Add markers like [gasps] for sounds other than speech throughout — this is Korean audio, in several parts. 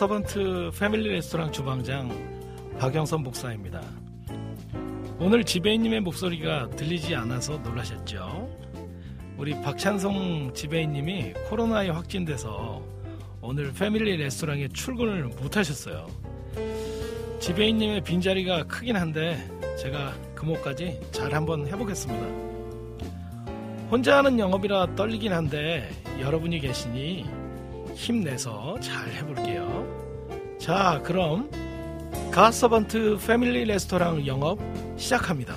서번트 패밀리 레스토랑 주방장 박영선 목사입니다. 오늘 지배인님의 목소리가 들리지 않아서 놀라셨죠? 우리 박찬성 지배인님이 코로나에 확진돼서 오늘 패밀리 레스토랑에 출근을 못하셨어요. 지배인님의 빈자리가 크긴 한데 제가 금호까지 잘 한번 해보겠습니다. 혼자 하는 영업이라 떨리긴 한데 여러분이 계시니 힘내서 잘 해볼게요. 자, 그럼 가서번트 패밀리 레스토랑 영업 시작합니다.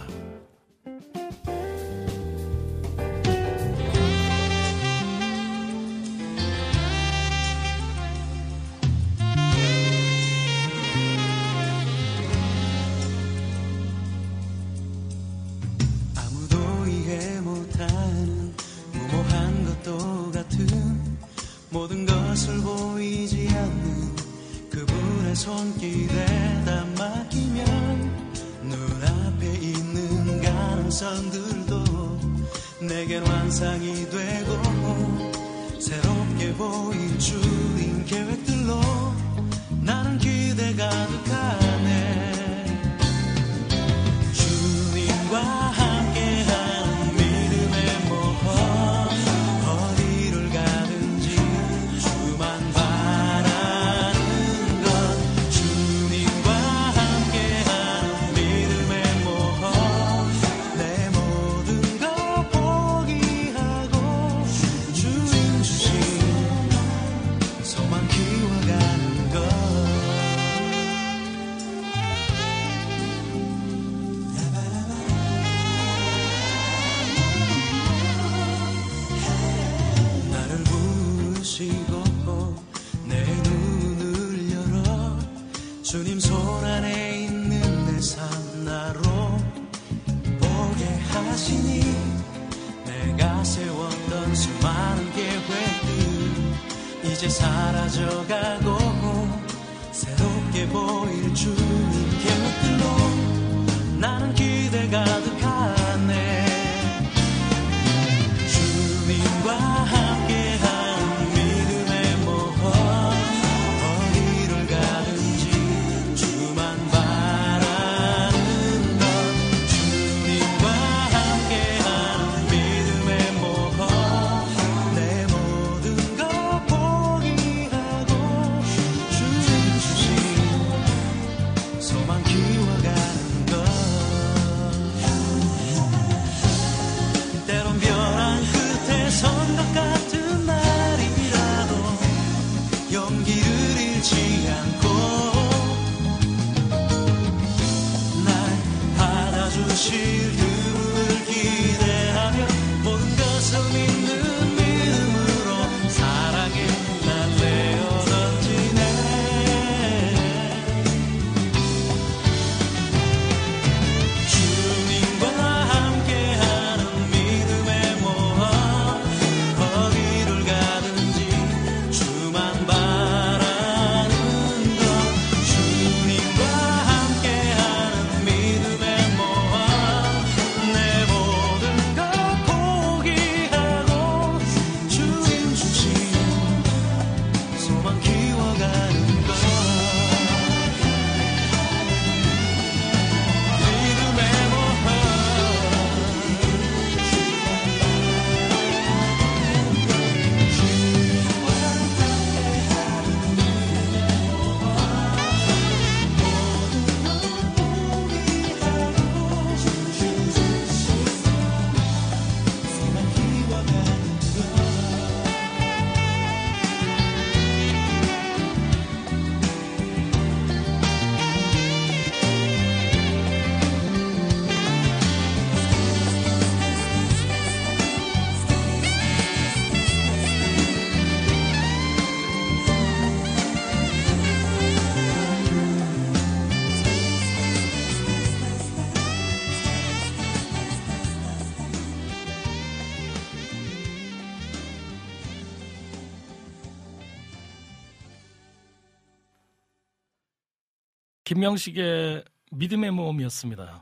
김명식의 믿음의 모험이었습니다.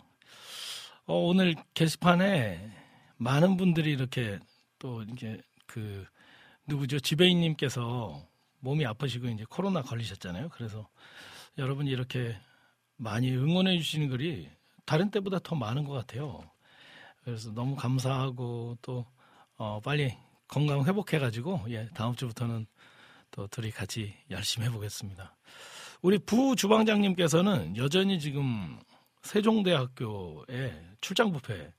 어, 오늘 게시판에 많은 분들이 이렇게 또 이게 그 누구죠 지배인님께서 몸이 아프시고 이제 코로나 걸리셨잖아요. 그래서 여러분이 이렇게 많이 응원해 주시는 글이 다른 때보다 더 많은 것 같아요. 그래서 너무 감사하고 또 어, 빨리 건강 회복해가지고 예 다음 주부터는 또 둘이 같이 열심히 해보겠습니다. 우리 부 주방장님께서는 여전히 지금 세종대학교에 출장 뷔페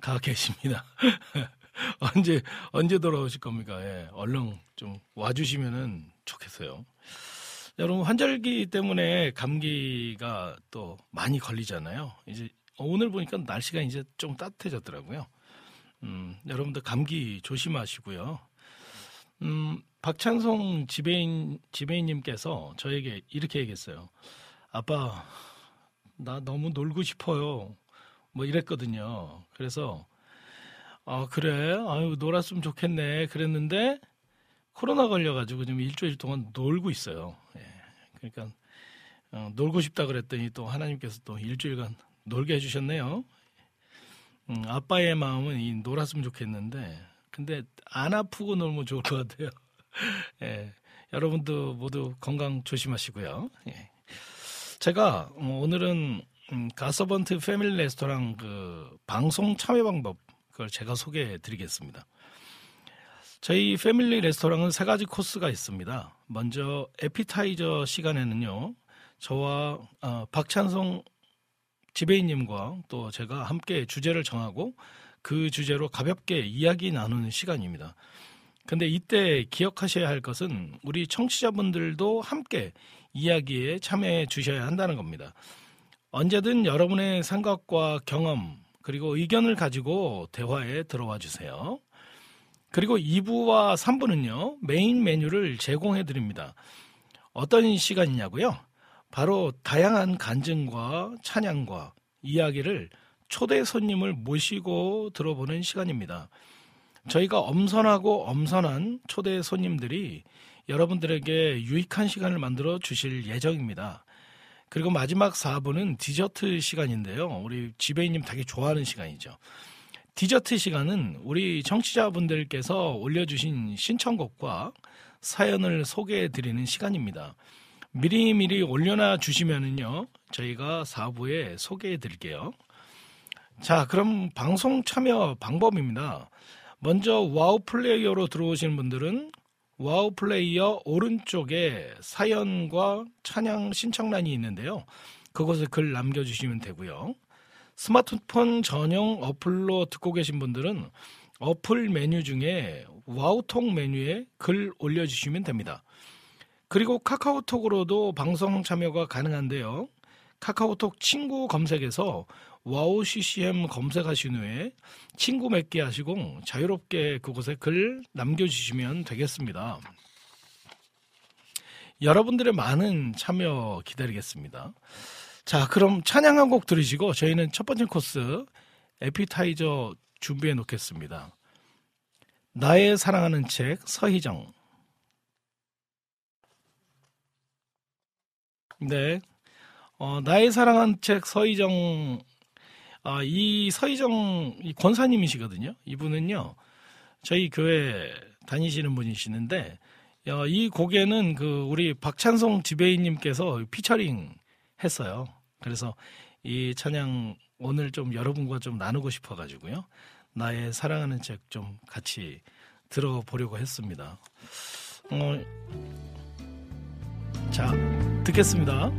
가 계십니다. [laughs] 언제 언제 돌아오실 겁니까? 예, 얼른 좀 와주시면은 좋겠어요. 여러분 환절기 때문에 감기가 또 많이 걸리잖아요. 이제 오늘 보니까 날씨가 이제 좀 따뜻해졌더라고요. 음, 여러분들 감기 조심하시고요. 음, 박찬송 지배인 지배인님께서 저에게 이렇게 얘기했어요. 아빠, 나 너무 놀고 싶어요. 뭐 이랬거든요. 그래서 아 그래, 아유 놀았으면 좋겠네. 그랬는데 코로나 걸려가지고 지금 일주일 동안 놀고 있어요. 예. 그러니까 어, 놀고 싶다 그랬더니 또 하나님께서 또 일주일간 놀게 해주셨네요. 음, 아빠의 마음은 이 놀았으면 좋겠는데 근데 안 아프고 놀면 좋을 것 같아요. [laughs] 예. 여러분도 모두 건강 조심하시고요. 예. 제가 어, 오늘은 음, 가서번트 패밀리 레스토랑 그 방송 참여 방법 그걸 제가 소개해 드리겠습니다. 저희 패밀리 레스토랑은 세 가지 코스가 있습니다. 먼저 에피타이저 시간에는요. 저와 어, 박찬성 지배인님과 또 제가 함께 주제를 정하고 그 주제로 가볍게 이야기 나누는 시간입니다. 근데 이때 기억하셔야 할 것은 우리 청취자분들도 함께 이야기에 참여해 주셔야 한다는 겁니다. 언제든 여러분의 생각과 경험 그리고 의견을 가지고 대화에 들어와 주세요. 그리고 2부와 3부는요, 메인 메뉴를 제공해 드립니다. 어떤 시간이냐고요? 바로 다양한 간증과 찬양과 이야기를 초대 손님을 모시고 들어보는 시간입니다. 저희가 엄선하고 엄선한 초대 손님들이 여러분들에게 유익한 시간을 만들어 주실 예정입니다. 그리고 마지막 4부는 디저트 시간인데요. 우리 지배인님 되게 좋아하는 시간이죠. 디저트 시간은 우리 청취자분들께서 올려주신 신청곡과 사연을 소개해 드리는 시간입니다. 미리미리 올려놔 주시면은요, 저희가 4부에 소개해 드릴게요. 자, 그럼 방송 참여 방법입니다. 먼저 와우 플레이어로 들어오신 분들은 와우 플레이어 오른쪽에 사연과 찬양 신청란이 있는데요. 그곳에 글 남겨주시면 되고요. 스마트폰 전용 어플로 듣고 계신 분들은 어플 메뉴 중에 와우톡 메뉴에 글 올려주시면 됩니다. 그리고 카카오톡으로도 방송 참여가 가능한데요. 카카오톡 친구 검색에서 와우 CCM 검색하신 후에 친구 맺기 하시고 자유롭게 그곳에 글 남겨주시면 되겠습니다. 여러분들의 많은 참여 기다리겠습니다. 자, 그럼 찬양 한 곡 들으시고 저희는 첫 번째 코스 에피타이저 준비해 놓겠습니다. 나의 사랑하는 책 서희정. 네. 어, 나의 사랑하는 책 서희정 아, 이 서희정 이 권사님이시거든요. 이분은요. 저희 교회 다니시는 분이시는데 어, 이 곡에는 그 우리 박찬성 지배인님께서 피처링 했어요. 그래서 이 찬양 오늘 좀 여러분과 좀 나누고 싶어 가지고요. 나의 사랑하는 책 좀 같이 들어보려고 했습니다. 어, 자, 듣겠습니다.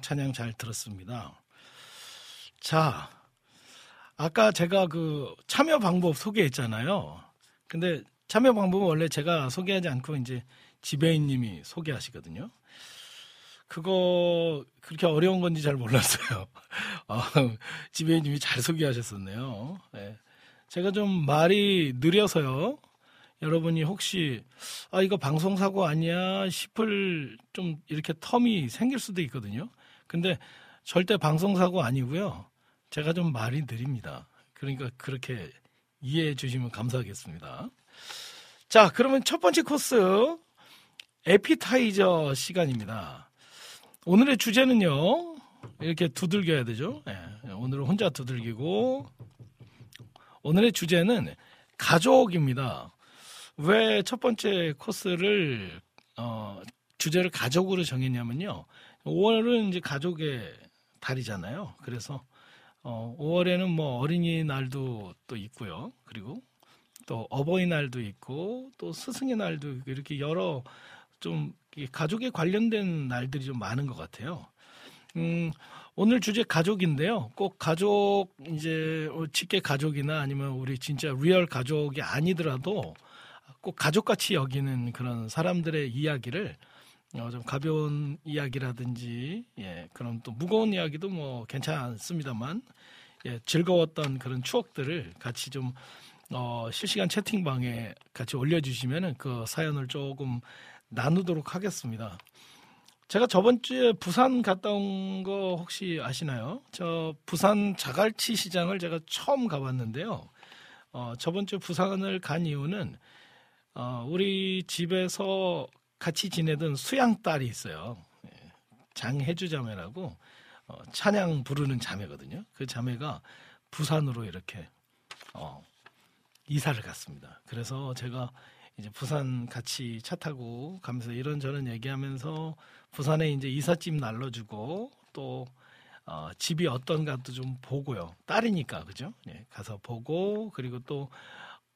찬양 잘 들었습니다. 자, 아까 제가 그 참여 방법 소개했잖아요. 근데 참여 방법은 원래 제가 소개하지 않고 이제 지배인님이 소개하시거든요. 그거 그렇게 어려운 건지 잘 몰랐어요. [laughs] 아, 지배인님이 잘 소개하셨었네요. 예. 제가 좀 말이 느려서요. 여러분이 혹시 아 이거 방송 사고 아니야 싶을 좀 이렇게 텀이 생길 수도 있거든요. 근데 절대 방송 사고 아니고요. 제가 좀 말이 느립니다. 그러니까 그렇게 이해해 주시면 감사하겠습니다. 자, 그러면 첫 번째 코스 에피타이저 시간입니다. 오늘의 주제는요. 이렇게 두들겨야 되죠. 예, 오늘은 혼자 두들기고 오늘의 주제는 가족입니다. 왜 첫 번째 코스를 어, 주제를 가족으로 정했냐면요. 5월은 이제 가족의 달이잖아요. 그래서 어, 5월에는 뭐 어린이날도 또 있고요. 그리고 또 어버이날도 있고 또 스승의 날도 이렇게 여러 좀 가족에 관련된 날들이 좀 많은 것 같아요. 음, 오늘 주제 가족인데요. 꼭 가족 이제 직계 가족이나 아니면 우리 진짜 real 가족이 아니더라도 꼭 가족같이 여기는 그런 사람들의 이야기를 어, 좀 가벼운 이야기라든지 예, 그런 또 무거운 이야기도 뭐 괜찮습니다만 예, 즐거웠던 그런 추억들을 같이 좀 어, 실시간 채팅방에 같이 올려주시면은 그 사연을 조금 나누도록 하겠습니다. 제가 저번 주에 부산 갔다 온 거 혹시 아시나요? 저 부산 자갈치 시장을 제가 처음 가봤는데요. 어, 저번 주 부산을 간 이유는 어, 우리 집에서 같이 지내던 수양 딸이 있어요. 예, 장혜주 자매라고 어, 찬양 부르는 자매거든요. 그 자매가 부산으로 이렇게 어, 이사를 갔습니다. 그래서 제가 이제 부산 같이 차 타고 가면서 이런저런 얘기하면서 부산에 이제 이삿짐 날려주고 또 어, 집이 어떤가도 좀 보고요. 딸이니까 그죠? 예, 가서 보고 그리고 또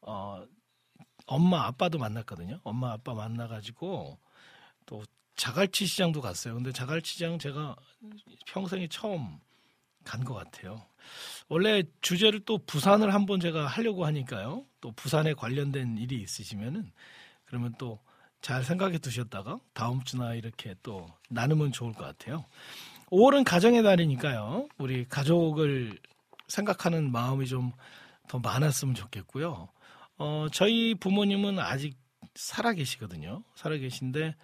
어, 엄마 아빠도 만났거든요. 엄마 아빠 만나가지고 또 자갈치 시장도 갔어요. 근데 자갈치 시장 제가 평생에 처음 간 것 같아요. 원래 주제를 또 부산을 한번 제가 하려고 하니까요. 또 부산에 관련된 일이 있으시면은 그러면 또 잘 생각해 두셨다가 다음 주나 이렇게 또 나누면 좋을 것 같아요. 5월은 가정의 달이니까요. 우리 가족을 생각하는 마음이 좀 더 많았으면 좋겠고요. 어, 저희 부모님은 아직 살아 계시거든요. 살아 계신데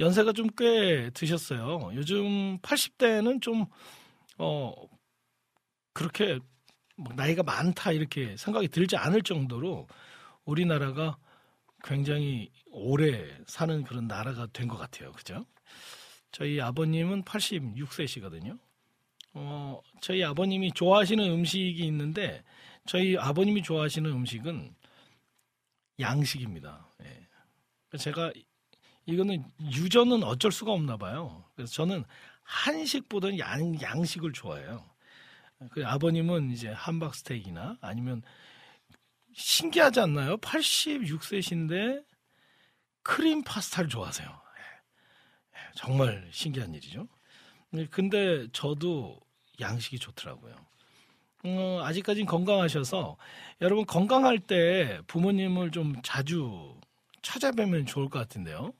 연세가 좀 꽤 드셨어요. 요즘 80대는 좀 어, 그렇게 뭐 나이가 많다 이렇게 생각이 들지 않을 정도로 우리나라가 굉장히 오래 사는 그런 나라가 된 것 같아요. 그죠? 저희 아버님은 86세시거든요. 어, 저희 아버님이 좋아하시는 음식이 있는데 저희 아버님이 좋아하시는 음식은 양식입니다. 예. 제가 이거는 유전은 어쩔 수가 없나 봐요. 그래서 저는 한식보다는 양, 양식을 좋아해요. 그 아버님은 이제 함박 스테이크나 아니면 신기하지 않나요? 86세신데 크림 파스타를 좋아하세요. 예. 예, 정말 신기한 일이죠. 네, 근데 저도 양식이 좋더라고요. 어, 아직까지는 건강하셔서 여러분 건강할 때 부모님을 좀 자주 찾아뵈면 좋을 것 같은데요.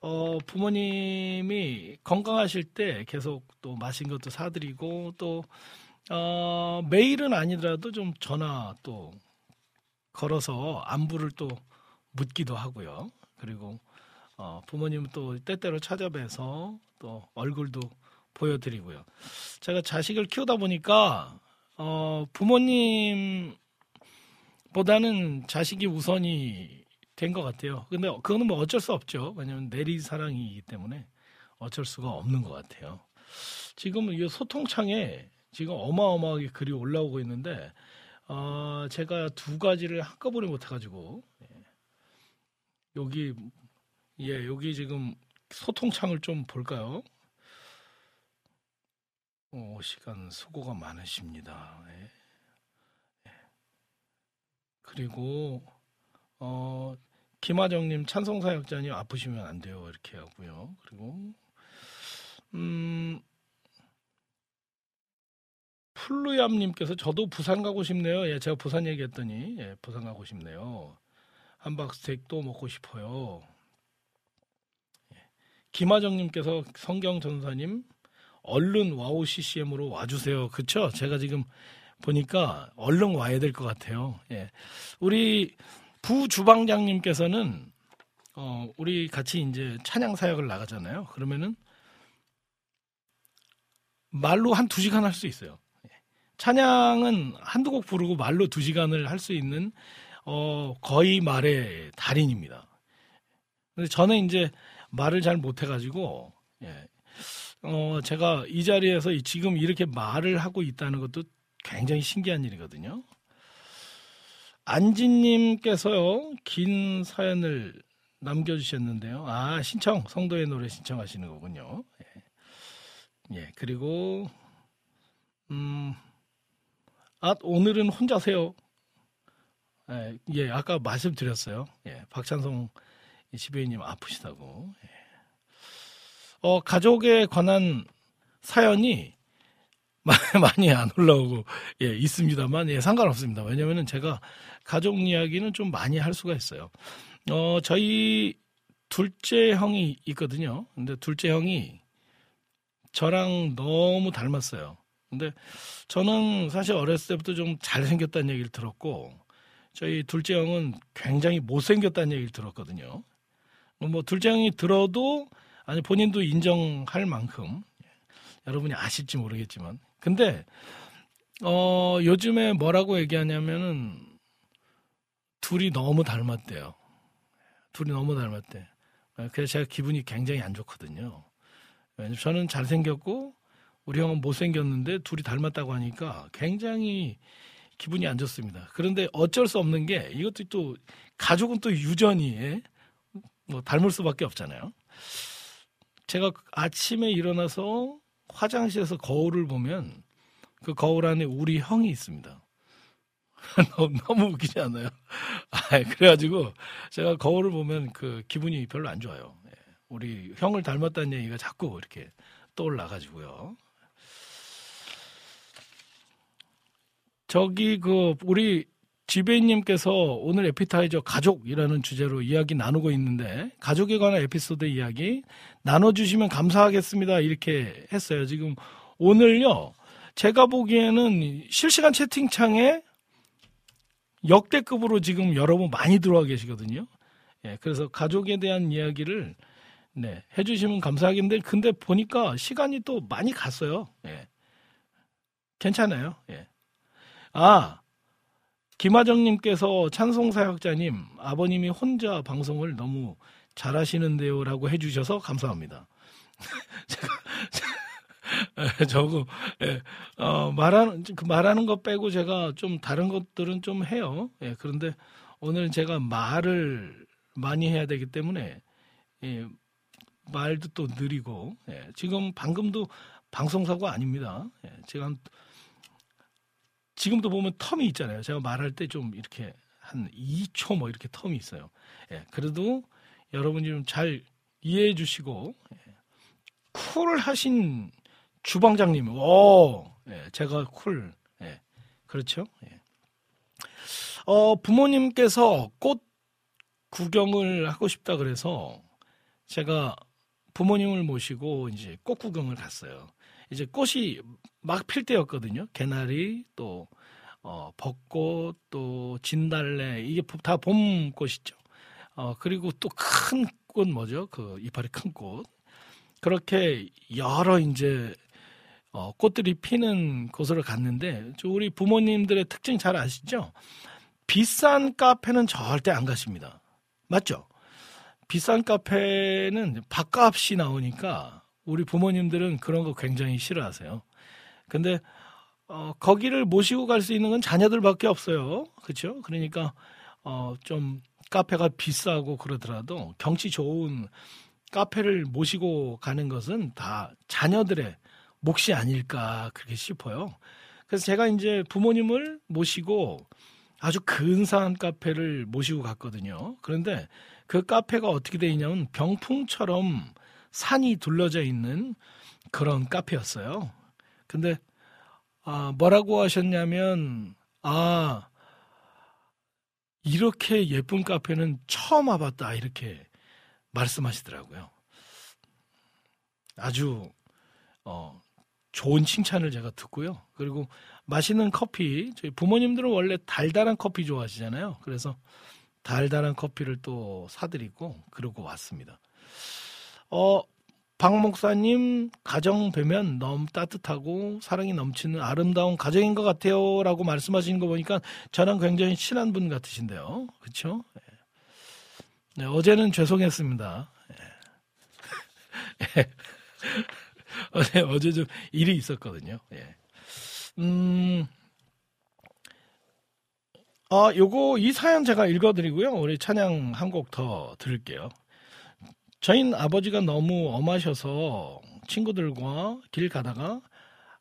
어, 부모님이 건강하실 때 계속 또 맛있는 것도 사드리고 또 어, 매일은 아니더라도 좀 전화 또 걸어서 안부를 또 묻기도 하고요. 그리고 어, 부모님 또 때때로 찾아뵈서 또 얼굴도 보여드리고요. 제가 자식을 키우다 보니까 어, 부모님보다는 자식이 우선이 된 것 같아요. 근데 그거는 뭐 어쩔 수 없죠. 왜냐하면 내리 사랑이기 때문에 어쩔 수가 없는 것 같아요. 지금 이 소통창에 지금 어마어마하게 글이 올라오고 있는데 어, 제가 두 가지를 한꺼번에 못해가지고 예. 여기 예 여기 지금 소통창을 좀 볼까요? 오, 시간 수고가 많으십니다. 예. 예. 그리고 어, 김하정님 찬송사역자님 아프시면 안 돼요 이렇게 하고요. 그리고 음, 플루얌님께서 저도 부산 가고 싶네요. 예, 제가 부산 얘기했더니 예, 부산 가고 싶네요. 함박스테이크도 먹고 싶어요. 예. 김하정님께서 성경 전사님 얼른 와우 CCM으로 와주세요. 그쵸? 제가 지금 보니까 얼른 와야 될 것 같아요. 예. 우리 부주방장님께서는 어, 우리 같이 이제 찬양 사역을 나가잖아요. 그러면은 말로 한 두 시간 할 수 있어요. 예. 찬양은 한두 곡 부르고 말로 두 시간을 할 수 있는 어, 거의 말의 달인입니다. 근데 저는 이제 말을 잘 못해가지고 예. 어, 제가 이 자리에서 지금 이렇게 말을 하고 있다는 것도 굉장히 신기한 일이거든요. 안진님께서요, 긴 사연을 남겨주셨는데요. 아, 신청, 성도의 노래 신청하시는 거군요. 예, 예 그리고, 음, 아, 오늘은 혼자세요. 예, 예, 아까 말씀드렸어요. 예, 박찬성 지배인님 아프시다고. 예. 어, 가족에 관한 사연이 [laughs] 많이 안 올라오고 예, 있습니다만 예, 상관없습니다. 왜냐면은 제가 가족 이야기는 좀 많이 할 수가 있어요. 어, 저희 둘째 형이 있거든요. 근데 둘째 형이 저랑 너무 닮았어요. 근데 저는 사실 어렸을 때부터 좀 잘생겼다는 얘기를 들었고 저희 둘째 형은 굉장히 못생겼다는 얘기를 들었거든요. 뭐 둘째 형이 들어도 아니 본인도 인정할 만큼 여러분이 아실지 모르겠지만 근데 어 요즘에 뭐라고 얘기하냐면은 둘이 너무 닮았대요. 둘이 너무 닮았대. 그래서 제가 기분이 굉장히 안 좋거든요. 저는 잘생겼고 우리 형은 못생겼는데 둘이 닮았다고 하니까 굉장히 기분이 안 좋습니다. 그런데 어쩔 수 없는 게 이것도 또 가족은 또 유전이 예? 뭐 닮을 수밖에 없잖아요. 제가 아침에 일어나서 화장실에서 거울을 보면 그 거울 안에 우리 형이 있습니다. [laughs] 너무 웃기지 않아요? [laughs] 아, 그래가지고 제가 거울을 보면 그 기분이 별로 안 좋아요. 예, 우리 형을 닮았다는 얘기가 자꾸 이렇게 떠올라가지고요. 저기 그 우리 지배인님께서 오늘 에피타이저 가족이라는 주제로 이야기 나누고 있는데 가족에 관한 에피소드 이야기 나눠주시면 감사하겠습니다 이렇게 했어요. 지금 오늘요 제가 보기에는 실시간 채팅창에 역대급으로 지금 여러분 많이 들어와 계시거든요. 예, 그래서 가족에 대한 이야기를 네, 해주시면 감사하겠는데 근데 보니까 시간이 또 많이 갔어요. 예. 괜찮아요. 예. 아 김하정님께서 찬송사역자님 아버님이 혼자 방송을 너무 잘하시는데요라고 해주셔서 감사합니다. [laughs] 제가 저거 예, 어, 말하는 그 말하는 거 빼고 제가 좀 다른 것들은 좀 해요. 예, 그런데 오늘 제가 말을 많이 해야 되기 때문에 예, 말도 또 느리고 예, 지금 방금도 방송 사고 아닙니다. 예, 제가 한 지금도 보면 텀이 있잖아요. 제가 말할 때 좀 이렇게 한 2초 뭐 이렇게 텀이 있어요. 예, 그래도 여러분이 좀 잘 이해해 주시고 예, 쿨하신 주방장님, 오, 예, 제가 쿨, 예, 그렇죠. 예. 어, 부모님께서 꽃 구경을 하고 싶다 그래서 제가 부모님을 모시고 이제 꽃 구경을 갔어요. 이제 꽃이 막 필 때였거든요. 개나리 또 어, 벚꽃 또 진달래 이게 다 봄 꽃이죠. 어, 그리고 또 큰 꽃 뭐죠? 그 이파리 큰 꽃. 그렇게 여러 이제 어, 꽃들이 피는 곳으로 갔는데 저 우리 부모님들의 특징 잘 아시죠? 비싼 카페는 절대 안 가십니다. 맞죠? 비싼 카페는 밥값이 나오니까 우리 부모님들은 그런 거 굉장히 싫어하세요. 근데 어, 거기를 모시고 갈 수 있는 건 자녀들밖에 없어요. 그렇죠? 그러니까 어, 좀 카페가 비싸고 그러더라도 경치 좋은 카페를 모시고 가는 것은 다 자녀들의 몫이 아닐까 그렇게 싶어요. 그래서 제가 이제 부모님을 모시고 아주 근사한 카페를 모시고 갔거든요. 그런데 그 카페가 어떻게 돼 있냐면 병풍처럼 산이 둘러져 있는 그런 카페였어요. 근데 아, 뭐라고 하셨냐면 아 이렇게 예쁜 카페는 처음 와봤다 이렇게 말씀하시더라고요. 아주 어, 좋은 칭찬을 제가 듣고요. 그리고 맛있는 커피 저희 부모님들은 원래 달달한 커피 좋아하시잖아요. 그래서 달달한 커피를 또 사드리고 그러고 왔습니다. 어, 박 목사님 가정 뵈면 너무 따뜻하고 사랑이 넘치는 아름다운 가정인 것 같아요라고 말씀하시는 거 보니까 저랑 굉장히 친한 분 같으신데요. 그렇죠? 네, 어제는 죄송했습니다. 예. [laughs] 어제 어제 좀 일이 있었거든요. 예. 음. 아, 요거 이 사연 제가 읽어드리고요. 우리 찬양 한 곡 더 들을게요. 저희 아버지가 너무 엄하셔서 친구들과 길 가다가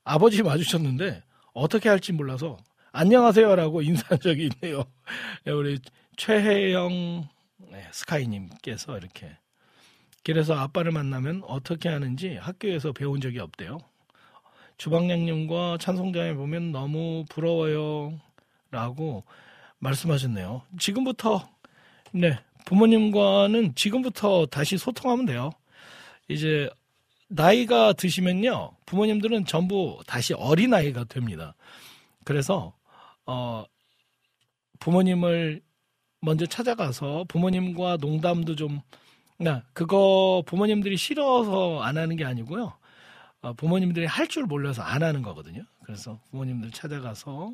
아버지 마주쳤는데 어떻게 할지 몰라서 안녕하세요라고 인사한 적이 있네요. [laughs] 네, 우리 최혜영 네, 스카이님께서 이렇게 길에서 아빠를 만나면 어떻게 하는지 학교에서 배운 적이 없대요. 주방장님과 찬송자에 보면 너무 부러워요. 라고 말씀하셨네요. 지금부터, 네, 부모님과는 지금부터 다시 소통하면 돼요. 이제, 나이가 드시면요, 부모님들은 전부 다시 어린아이가 됩니다. 그래서, 어, 부모님을 먼저 찾아가서 부모님과 농담도 좀, 나, 그거 부모님들이 싫어서 안 하는 게 아니고요. 어, 부모님들이 할 줄 몰라서 안 하는 거거든요. 그래서 부모님들 찾아가서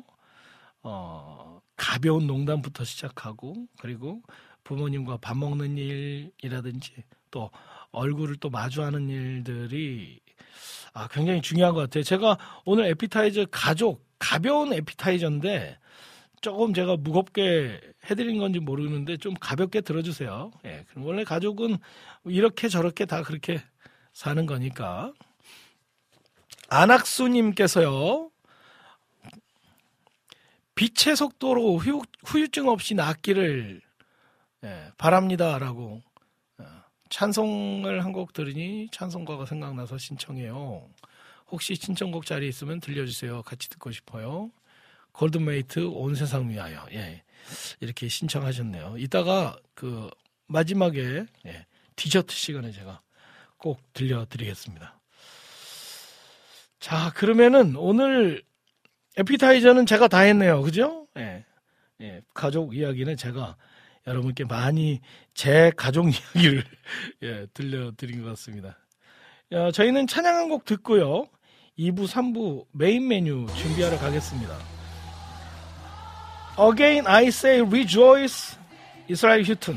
어, 가벼운 농담부터 시작하고 그리고 부모님과 밥 먹는 일이라든지 또 얼굴을 또 마주하는 일들이 아, 굉장히 중요한 것 같아요. 제가 오늘 에피타이저 가족 가벼운 에피타이저인데 조금 제가 무겁게 해드린 건지 모르는데 좀 가볍게 들어주세요. 예, 원래 가족은 이렇게 저렇게 다 그렇게 사는 거니까. 안학수님께서요. 빛의 속도로 후, 후유증 없이 낫기를 예, 바랍니다라고 어, 찬송을 한 곡 들으니 찬송가가 생각나서 신청해요. 혹시 신청곡 자리 있으면 들려주세요. 같이 듣고 싶어요. 골든메이트 온 세상 위하여 예, 이렇게 신청하셨네요. 이따가 그 마지막에 예, 디저트 시간에 제가 꼭 들려드리겠습니다. 자, 그러면은 오늘 에피타이저는 제가 다 했네요. 그죠? 예. 예. 가족 이야기는 제가 여러분께 많이 제 가족 이야기를 [laughs] 예, 들려드린 것 같습니다. 야, 저희는 찬양 한 곡 듣고요. 2부, 3부 메인 메뉴 준비하러 가겠습니다. Again I say rejoice 이스라엘 휴튼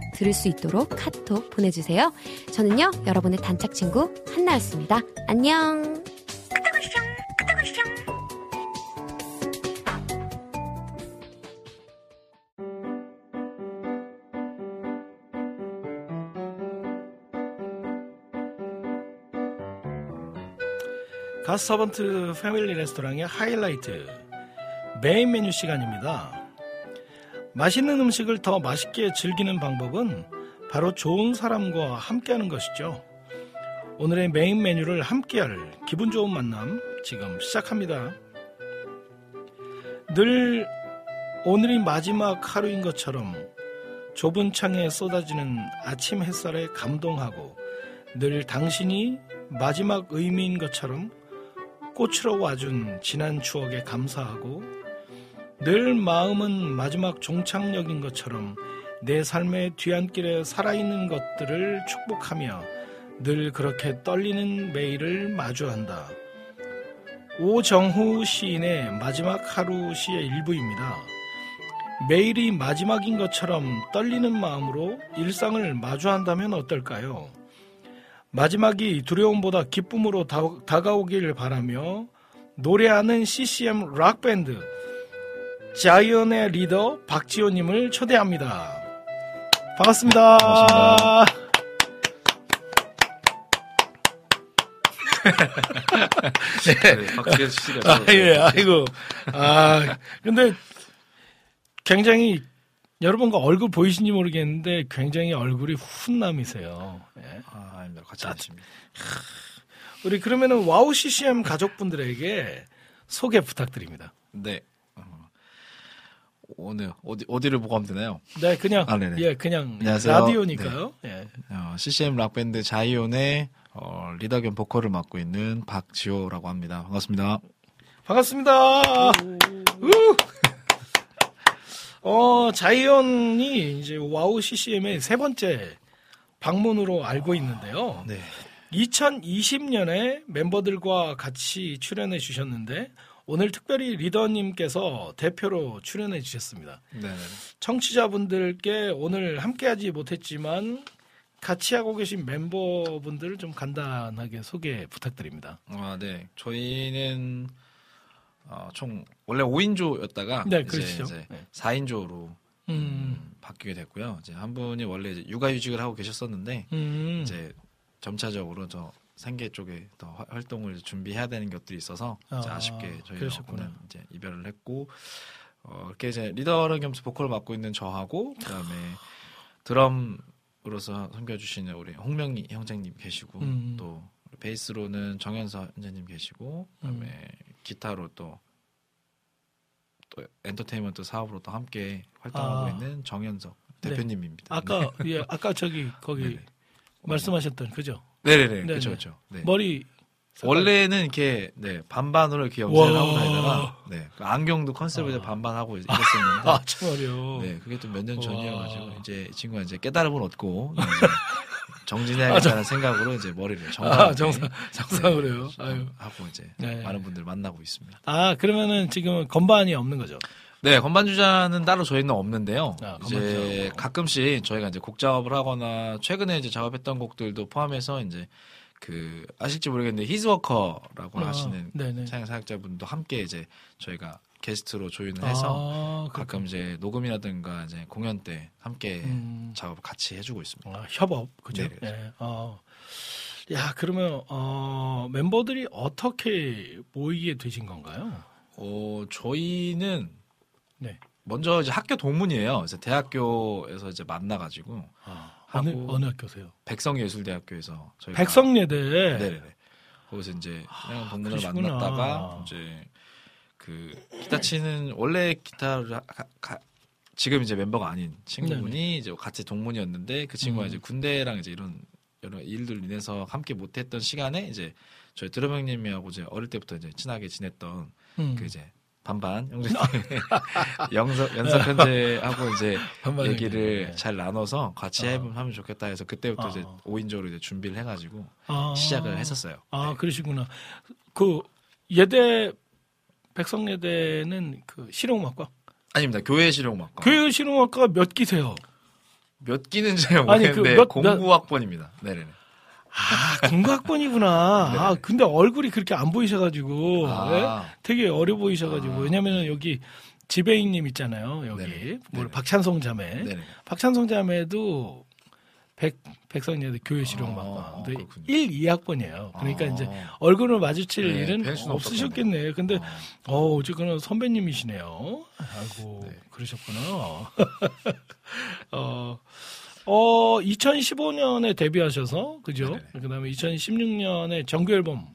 들을 수 있도록 카톡 보내주세요. 저는요 여러분의 단짝 친구 한나였습니다. 안녕. 갓서번트 패밀리 레스토랑의 하이라이트 메인 메뉴 시간입니다. 맛있는 음식을 더 맛있게 즐기는 방법은 바로 좋은 사람과 함께하는 것이죠. 오늘의 메인 메뉴를 함께할 기분 좋은 만남 지금 시작합니다. 늘 오늘이 마지막 하루인 것처럼 좁은 창에 쏟아지는 아침 햇살에 감동하고 늘 당신이 마지막 의미인 것처럼 꽃으로 와준 지난 추억에 감사하고 늘 마음은 마지막 종착역인 것처럼 내 삶의 뒤안길에 살아있는 것들을 축복하며 늘 그렇게 떨리는 매일을 마주한다. 오정후 시인의 마지막 하루 시의 일부입니다. 매일이 마지막인 것처럼 떨리는 마음으로 일상을 마주한다면 어떨까요? 마지막이 두려움보다 기쁨으로 다, 다가오길 바라며 노래하는 CCM 락밴드 자이언의 리더 박지호님을 초대합니다. 반갑습니다. 반갑습니다. 네, 박지현 씨가 아, 예, 아이고. 아, 근데 굉장히 여러분과 얼굴 보이신지 모르겠는데 굉장히 얼굴이 훈남이세요. 예. 아, 아닙니다. 그렇지 않습니다. 우리 그러면은 와우 CCM 가족분들에게 소개 부탁드립니다. 네. 어, 오늘 어디 어디를 보고 하면 되나요? 네, 그냥 아, 네네. 예, 그냥 안녕하세요. 라디오니까요. 예. 어, CCM 락밴드 자이온의 어, 리더 겸 보컬을 맡고 있는 박지호라고 합니다. 반갑습니다. 반갑습니다. 우! [laughs] 어, 자이언이 이제 와우 CCM의 세 번째 방문으로 알고 있는데요. 네. 2020년에 멤버들과 같이 출연해 주셨는데 오늘 특별히 리더님께서 대표로 출연해 주셨습니다. 네. 네. 청취자분들께 오늘 함께하지 못했지만 같이 하고 계신 멤버분들을 좀 간단하게 소개 부탁드립니다. 아, 네. 저희는 어, 총 원래 5인조였다가 네, 이제, 그렇죠. 이제 네. 4인조로 음, 바뀌게 됐고요. 이제 한 분이 원래 이제 육아휴직을 하고 계셨었는데 음, 이제 점차적으로 저 생계 쪽에 더 화- 활동을 준비해야 되는 것들이 있어서 아, 아쉽게 저희가. 오늘 이제 이별을 했고 어, 이렇게 이제 리더를 겸해서 보컬을 맡고 있는 저하고 그다음에 드럼으로서 섬겨주시는 우리 홍명희 형제님 계시고 음. 또 베이스로는 정현서 형제님 계시고 그다음에 기타로 또 또 엔터테인먼트 사업으로 또 함께 활동하고 아. 있는 정현석 네. 대표님입니다. 아까 예, 아까 저기 거기 [laughs] 네네. 말씀하셨던 그죠? 네네네. 네네. 그렇죠, 그렇죠. 네. 머리. 원래는 이렇게 네 반반으로 이렇게 염색을 와. 하고 다니다가 네 그 안경도 컨셉을 아. 반반하고 이랬었는데 [laughs] 아, 참 어려. 네 그게 또 몇년 와. 전이어가지고 이제 이 친구가 이제 깨달음을 얻고 이제 [laughs] 정진해야겠다는 생각으로 이제 머리를 정상 아, 정상 정상으로요. 아유. 하고 이제 네. 많은 분들 만나고 있습니다. 아, 그러면은 지금 건반이 없는 거죠? 네, 건반 주자는 따로 저희는 없는데요. 아, 이제. 가끔씩 저희가 이제 곡 작업을 하거나 최근에 이제 작업했던 곡들도 포함해서 이제 그 아실지 모르겠는데 히즈워커라고 아, 하시는. 차양 사역자분도 함께 이제 저희가 게스트로 조인을 해서 아, 가끔 이제 녹음이라든가 이제 공연 때 함께 음. 작업을 같이 해주고 있습니다. 아, 협업 그죠? 네. 예. 어. 야 그러면 어, 멤버들이 어떻게 모이게 되신 건가요? 어 저희는 네. 먼저 이제 학교 동문이에요. 그래서 대학교에서 이제 만나가지고 아, 어느 어느 학교세요? 백성예술대학교에서 저희가 백성예대. 네네네. 거기서 이제 그냥 동문을 그러시구나. 만났다가 이제 그 기타 치는 원래 기타를 하- 가- 가- 지금 이제 멤버가 아닌 친구분이 이제 같이 동문이었는데 그 친구가 음. 이제 군대랑 이제 이런 여러 일들 인해서 함께 못했던 시간에 이제 저희 드럼 형님이하고 이제 어릴 때부터 이제 친하게 지냈던 음. 그 이제 반반 형제님 영석 연석 현재하고 이제 얘기를 형제님. 잘 나눠서 같이 어. 해- 하면 좋겠다 해서 그때부터 어. 이제 5인조로 이제 준비를 해가지고 아. 시작을 했었어요. 아 그러시구나. 그 예대 백성예대는 그 실용음악과 아닙니다. 교회 실용음악과. 교육 실용음악과가 몇 기세요? 몇 기는 잘 아니, 그 모르겠는데 몇- 공부학번입니다. 네네네. 아 공학번이구나. [laughs] 네. 아 근데 얼굴이 그렇게 안 보이셔가지고 예? 아, 되게 어려 보이셔가지고 아. 왜냐면은 여기 지배인님 있잖아요. 여기 네네. 뭐 네네. 박찬성 자매. 네네. 박찬성 자매도 백 백성예대 교육 실용음악과 아, 근데 그렇군요. 1, 2학번이에요. 그러니까 아. 이제 얼굴을 마주칠 네, 일은 뵐 수는 없으셨겠네. 근데 어. 어, 어쨌거나 선배님이시네요. 아이고, 네. 그러셨구나. [laughs] 어, 어, 2015년에 데뷔하셔서, 그죠? 네네네. 그 다음에 2016년에 정규 앨범,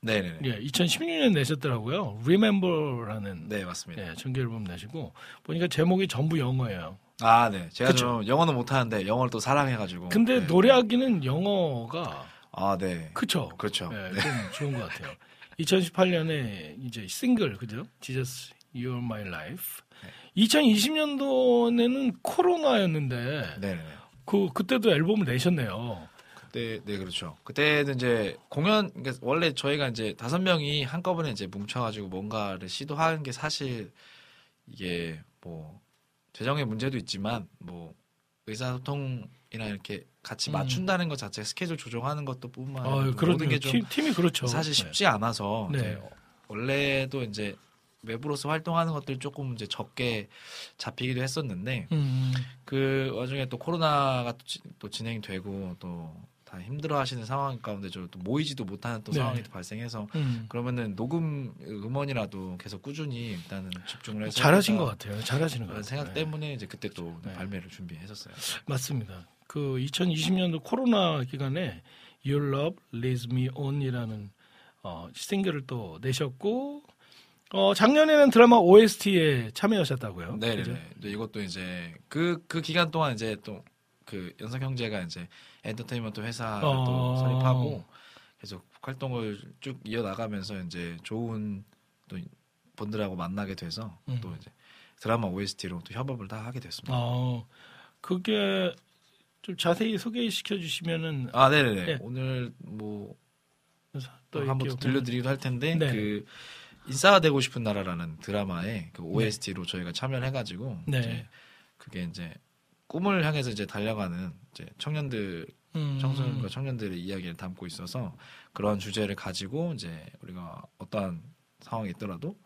네네네. 예, 2016년 내셨더라고요. Remember라는, 네 맞습니다. 예, 정규 앨범 내시고, 보니까 제목이 전부 영어예요. 아 네. 제가 그쵸? 좀 영어는 못하는데 영어를 또 사랑해가지고. 근데 네. 노래하기는 영어가, 아 네. 그쵸? 그렇죠. 예, 네. 좀 좋은 것 같아요. 2018년에 이제 싱글 그죠? Jesus You're My Life. 네. 2020년도에는 코로나였는데 네네. 그 그때도 앨범을 내셨네요. 그때 네 그렇죠. 그때는 이제 공연 그러니까 원래 저희가 이제 다섯 명이 한꺼번에 이제 뭉쳐가지고 뭔가를 시도하는 게 사실 이게 뭐 재정의 문제도 있지만 뭐 의사소통이나 이렇게 같이 음. 맞춘다는 것 자체 스케줄 조정하는 것도 뿐만 아, 아니라 모든 그런 게좀 팀, 팀이 그렇죠. 사실 쉽지 않아서 네. 이제 원래도 이제 외부로서 활동하는 것들 조금 이제 적게 잡히기도 했었는데 네. 음, 그 와중에 또 코로나가 또, 지- 또 진행되고 또 다 힘들어하시는 상황 가운데 저또 모이지도 못하는 또 네. 상황이 또 발생해서 음. 그러면은 녹음 음원이라도 계속 꾸준히 일단은 집중을 해서 잘하신 것 같아요. 잘하시는 것 같아요. 생각 네. 때문에 이제 그때 또 네. 발매를 준비했었어요. 맞습니다. 그 2020년도 코로나 기간에 Your Love Leads Me On이라는 어, 싱글을 또 내셨고 어, 작년에는 드라마 OST에 참여하셨다고요. 네네네. 그죠? 근데 이것도 이제 그 그 기간 동안 이제 또 그 연석 형제가 이제 엔터테인먼트 회사를 어. 또 설립하고 계속 활동을 쭉 이어 나가면서 이제 좋은 또 분들하고 만나게 돼서 음. 또 이제 드라마 OST로 또 협업을 다 하게 됐습니다. 어, 그게 좀 자세히 소개시켜 주시면은 아, 네네네. 네. 오늘 뭐또또 한번 들려드리기도 할 텐데 네. 그 인싸가 되고 싶은 나라라는 드라마에 그 OST로 저희가 참여를 해가지고 네. 이제 그게 이제 꿈을 향해서 이제 달려가는 이제 청년들 음, 청소년과 청년들의 이야기를 담고 있어서 그런 주제를 가지고 이제 우리가 어떠한 상황이 있더라도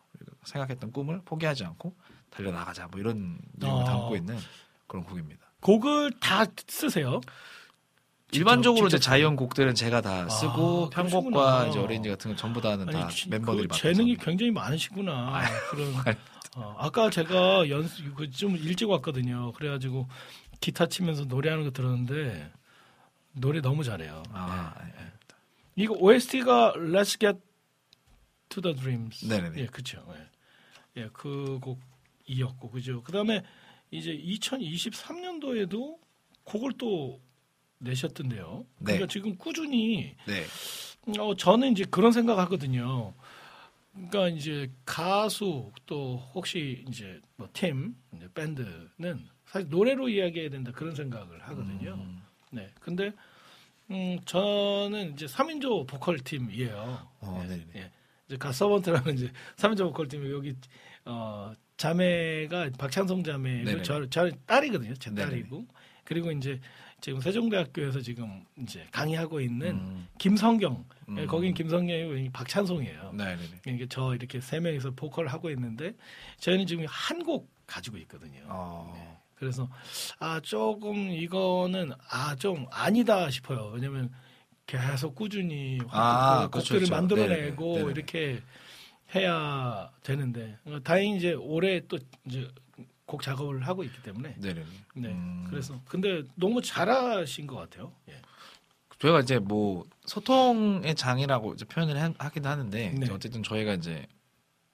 생각했던 꿈을 포기하지 않고 달려 나가자 뭐 이런 내용을 어. 담고 있는 그런 곡입니다. 곡을 다 쓰세요. 일반적으로 이제 자이언 곡들은 제가 다 쓰고 아, 편곡과 그러시구나. 이제 어레인지 같은 건 전부 다는 다 지- 멤버들이 그 재능이. 굉장히 많으시구나. [laughs] 그런 어, 아까 제가 연습 그좀 일찍 왔거든요. 그래가지고 기타 치면서 노래하는 거 들었는데 노래 너무 잘해요. 아, 네. 예. 이거 OST가 Let's Get to the Dreams. 네네네. 예, 그렇죠. 예, 예, 그 곡이었고 그죠. 그다음에 이제 2023년도에도 곡을 또 내셨던데요. 그러니까 네. 지금 꾸준히 네. 어, 저는 이제 그런 생각 하거든요. 그러니까 이제 가수 또 혹시 이제 뭐 팀, 이제 밴드는 사실 노래로 이야기해야 된다 그런 생각을 하거든요. 음. 네. 근데 음, 저는 이제 3인조 보컬 팀이에요. 어, 예, 네네. 예. 이제 가서번트라는 이제 3인조 보컬 팀이 여기 어, 자매가 박찬성 자매고 네네. 저, 저 딸이거든요. 제 네네. 딸이고. 그리고 이제 지금 세종대학교에서 지금 이제 강의하고 있는 음. 김성경. 예, 음. 거긴 김성경이고 박찬송이에요. 이게 저 이렇게 세 명이서 보컬 하고 있는데 저희는 지금 한 곡 가지고 있거든요. 어. 그래서 아 조금 이거는 아 좀 아니다 싶어요. 왜냐면 계속 꾸준히 아, 그 그렇죠, 곡들을 그렇죠. 만들어내고 네네네. 네네네. 해야 되는데 어, 다행히 이제 올해 또 이제 곡 작업을 하고 있기 때문에 네네. 네 음. 그래서 근데 너무 잘하신 것 같아요. 예. 저희가 이제 뭐 소통의 장이라고 이제 표현을 하- 하긴 하는데 네. 어쨌든 저희가 이제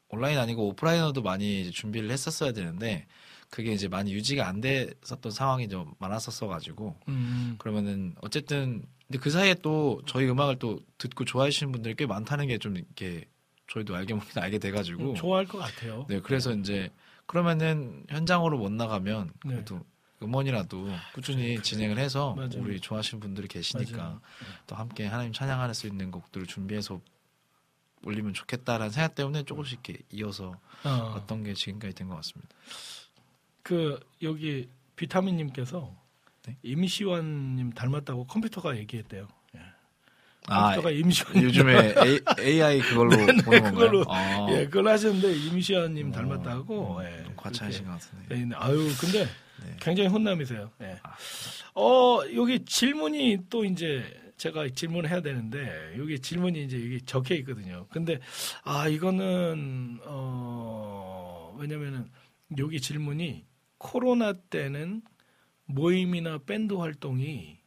온라인 아니고 오프라인으로도 많이 이제 준비를 했었어야 되는데 그게 이제 많이 유지가 안 됐었던 상황이 좀 많았었어 가지고 음, 그러면은 어쨌든 근데 그 사이에 또 저희 음악을 또 듣고 좋아하시는 분들이 꽤 많다는 게 좀 이렇게 저희도 알게 모르게 [laughs] 알게 돼가지고 음, 좋아할 것 같아요. 네 그래서 이제 그러면은 현장으로 못 나가면 네. 그래도 음원이라도 꾸준히 진행을 해서 맞아요. 우리 좋아하시는 분들이 계시니까 맞아요. 또 함께 하나님 찬양할 수 있는 곡들을 준비해서 올리면 좋겠다라는 생각 때문에 조금씩 이렇게 이어서 어, 어떤 게 지금까지 된 것 같습니다. 그 여기 비타민님께서 네? 임시완님 닮았다고 컴퓨터가 얘기했대요. 아 컴퓨터가 임시완 요즘에 A, i 그걸로 [laughs] 보는 건가요? 그걸로, 아, 예, 그걸 하셨는데 임시완님 어, 닮았다고. 음, 예, 좀 과찬하신 것 같은데. 돼 있네. 아유, 근데 네. 굉장히 혼남이세요. 예. 아, 어, 여기 질문이 또 이제 제가 질문을 해야 되는데 여기 질문이 이제 여기 적혀 있거든요. 근데 아, 이거는 어, 왜냐면은 여기 질문이 코로나 때는 모임이나 밴드 활동이 네.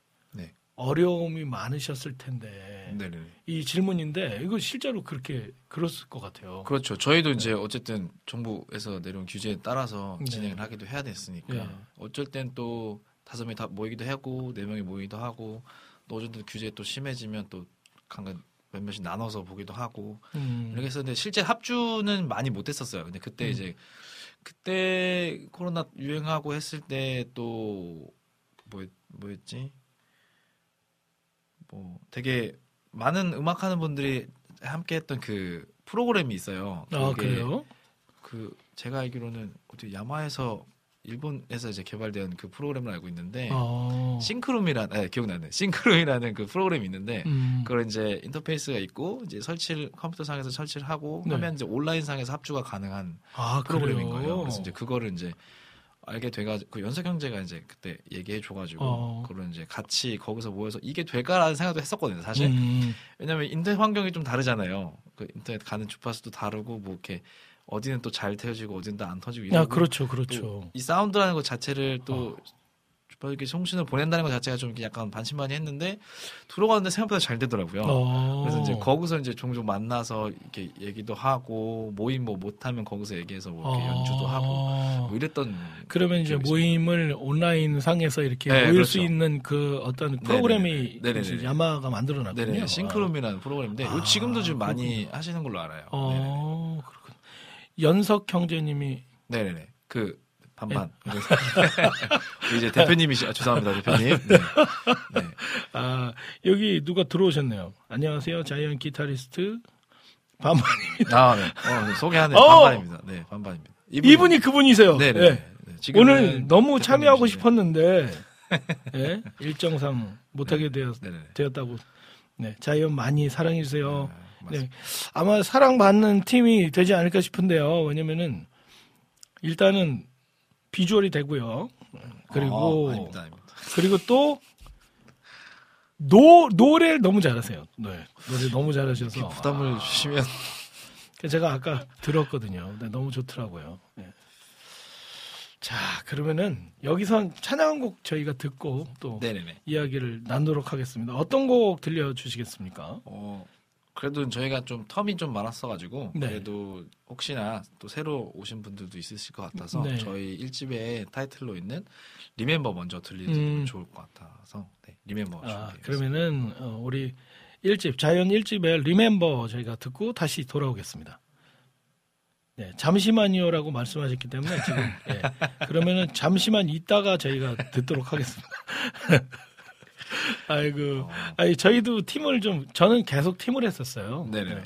어려움이 많으셨을 텐데 네네. 이 질문인데 이거 실제로 그렇게 그랬을 것 같아요. 그렇죠. 저희도 이제 어쨌든 정부에서 내려온 규제에 따라서 네. 진행을 하기도 해야 됐으니까 네. 어쩔 땐 또 다섯 명이 다 모이기도 하고 네 명이 모이기도 하고 또 어쨌든 규제 또 심해지면 또 강간 몇몇이 나눠서 보기도 하고 음. 이렇게 했었는데 실제 합주는 많이 못했었어요. 근데 그때 음. 이제 그때 코로나 유행하고 했을 때또 뭐 뭐였지? 뭐 되게 많은 음악하는 분들이 함께했던 그 프로그램이 있어요. 아, 그래요? 그 제가 알기로는 어디 야마에서 일본에서 이제 개발된 그 프로그램을 알고 있는데 어. 싱크룸이라는 네, 기억나네. 싱크룸이라는 그 프로그램이 있는데 음. 그걸 이제 인터페이스가 있고 이제 설치를 컴퓨터 상에서 설치를 하고 네. 하면 이제 온라인 상에서 합주가 가능한 아, 프로그램인? 거예요. 그래서 이제 그거를 이제 알게 돼가지고 그 연석 형제가 이제 그때 얘기해 줘가지고 어. 그걸 이제 같이 거기서 모여서 이게 될까라는 생각도 했었거든요. 사실 음. 왜냐면 인터넷 환경이 좀 다르잖아요. 그 인터넷 가는 주파수도 다르고 뭐 이렇게 어디는 또 잘 터지고 어디는 또 안 터지고 아, 이러고 그렇죠, 그렇죠. 또이 사운드라는 것 자체를 또 어. 주파수 이렇게 송신을 보낸다는 것 자체가 좀 이렇게 약간 반신반의 했는데 들어가는데 생각보다 잘 되더라고요. 어. 그래서 이제 거기서 이제 종종 만나서 이렇게 얘기도 하고 모임 뭐 못하면 거기서 얘기해서 뭐 이렇게 연주도 하고 뭐 이랬던 아. 그러면 이제 기억이 있습니다. 모임을 온라인 상에서 이렇게 네, 모일 그렇죠. 수 있는 그 어떤 프로그램이 네네네. 야마가 만들어 놨군요. 네네 싱크룸이라는 프로그램인데 아, 지금도 지금 많이 그렇군요. 하시는 걸로 알아요. 어, 그렇군. 연석 형제님이 네네. 네네 그 반반. [laughs] 이제 대표님이시, 아, 죄송합니다, 대표님. 네. 네. 아, 여기 누가 들어오셨네요. 안녕하세요. 자이언 기타리스트 반반. 아, 네. 어, 소개하는 어! 반반입니다. 네, 반반입니다. 이분이 그분이세요. 네네. 예. 네. 지금은 오늘 너무 참여하고. 싶었는데 예? 일정상 못하게 되었. 되었다고. 네, 자이언 많이 사랑해 주세요. 네, 네, 아마 사랑받는 팀이 되지 않을까 싶은데요. 왜냐면은 일단은 비주얼이 되고요. 그리고 어, 아닙니다, 아닙니다. 그리고 또 노, 노래를 너무 잘하세요. 네, 노래 너무 잘하셔서 부담을 주시면 아, 제가 아까 들었거든요. 네, 너무 좋더라고요. 네. 자, 그러면은 여기선 찬양 한 곡 저희가 듣고 또 네네네. 이야기를 나누도록 하겠습니다. 어떤 곡 들려주시겠습니까? 어, 그래도 저희가 좀 텀이 좀 많았어가지고 네. 그래도 혹시나 또 새로 오신 분들도 있으실 것 같아서 네. 저희 1집의 타이틀로 있는 리멤버 먼저 들리면 음. 좋을 것 같아서 네, 리멤버 아. 그러면은 어, 우리 1집 자연 1집의 리멤버 저희가 듣고 다시 돌아오겠습니다. 네, 잠시만요라고 말씀하셨기 때문에 지금 예, [laughs] 그러면은 잠시만 있다가 저희가 듣도록 하겠습니다. [laughs] [laughs] 아이고, 어, 아니 저희도 팀을 좀 저는 계속 팀을 했었어요. 네네. 네.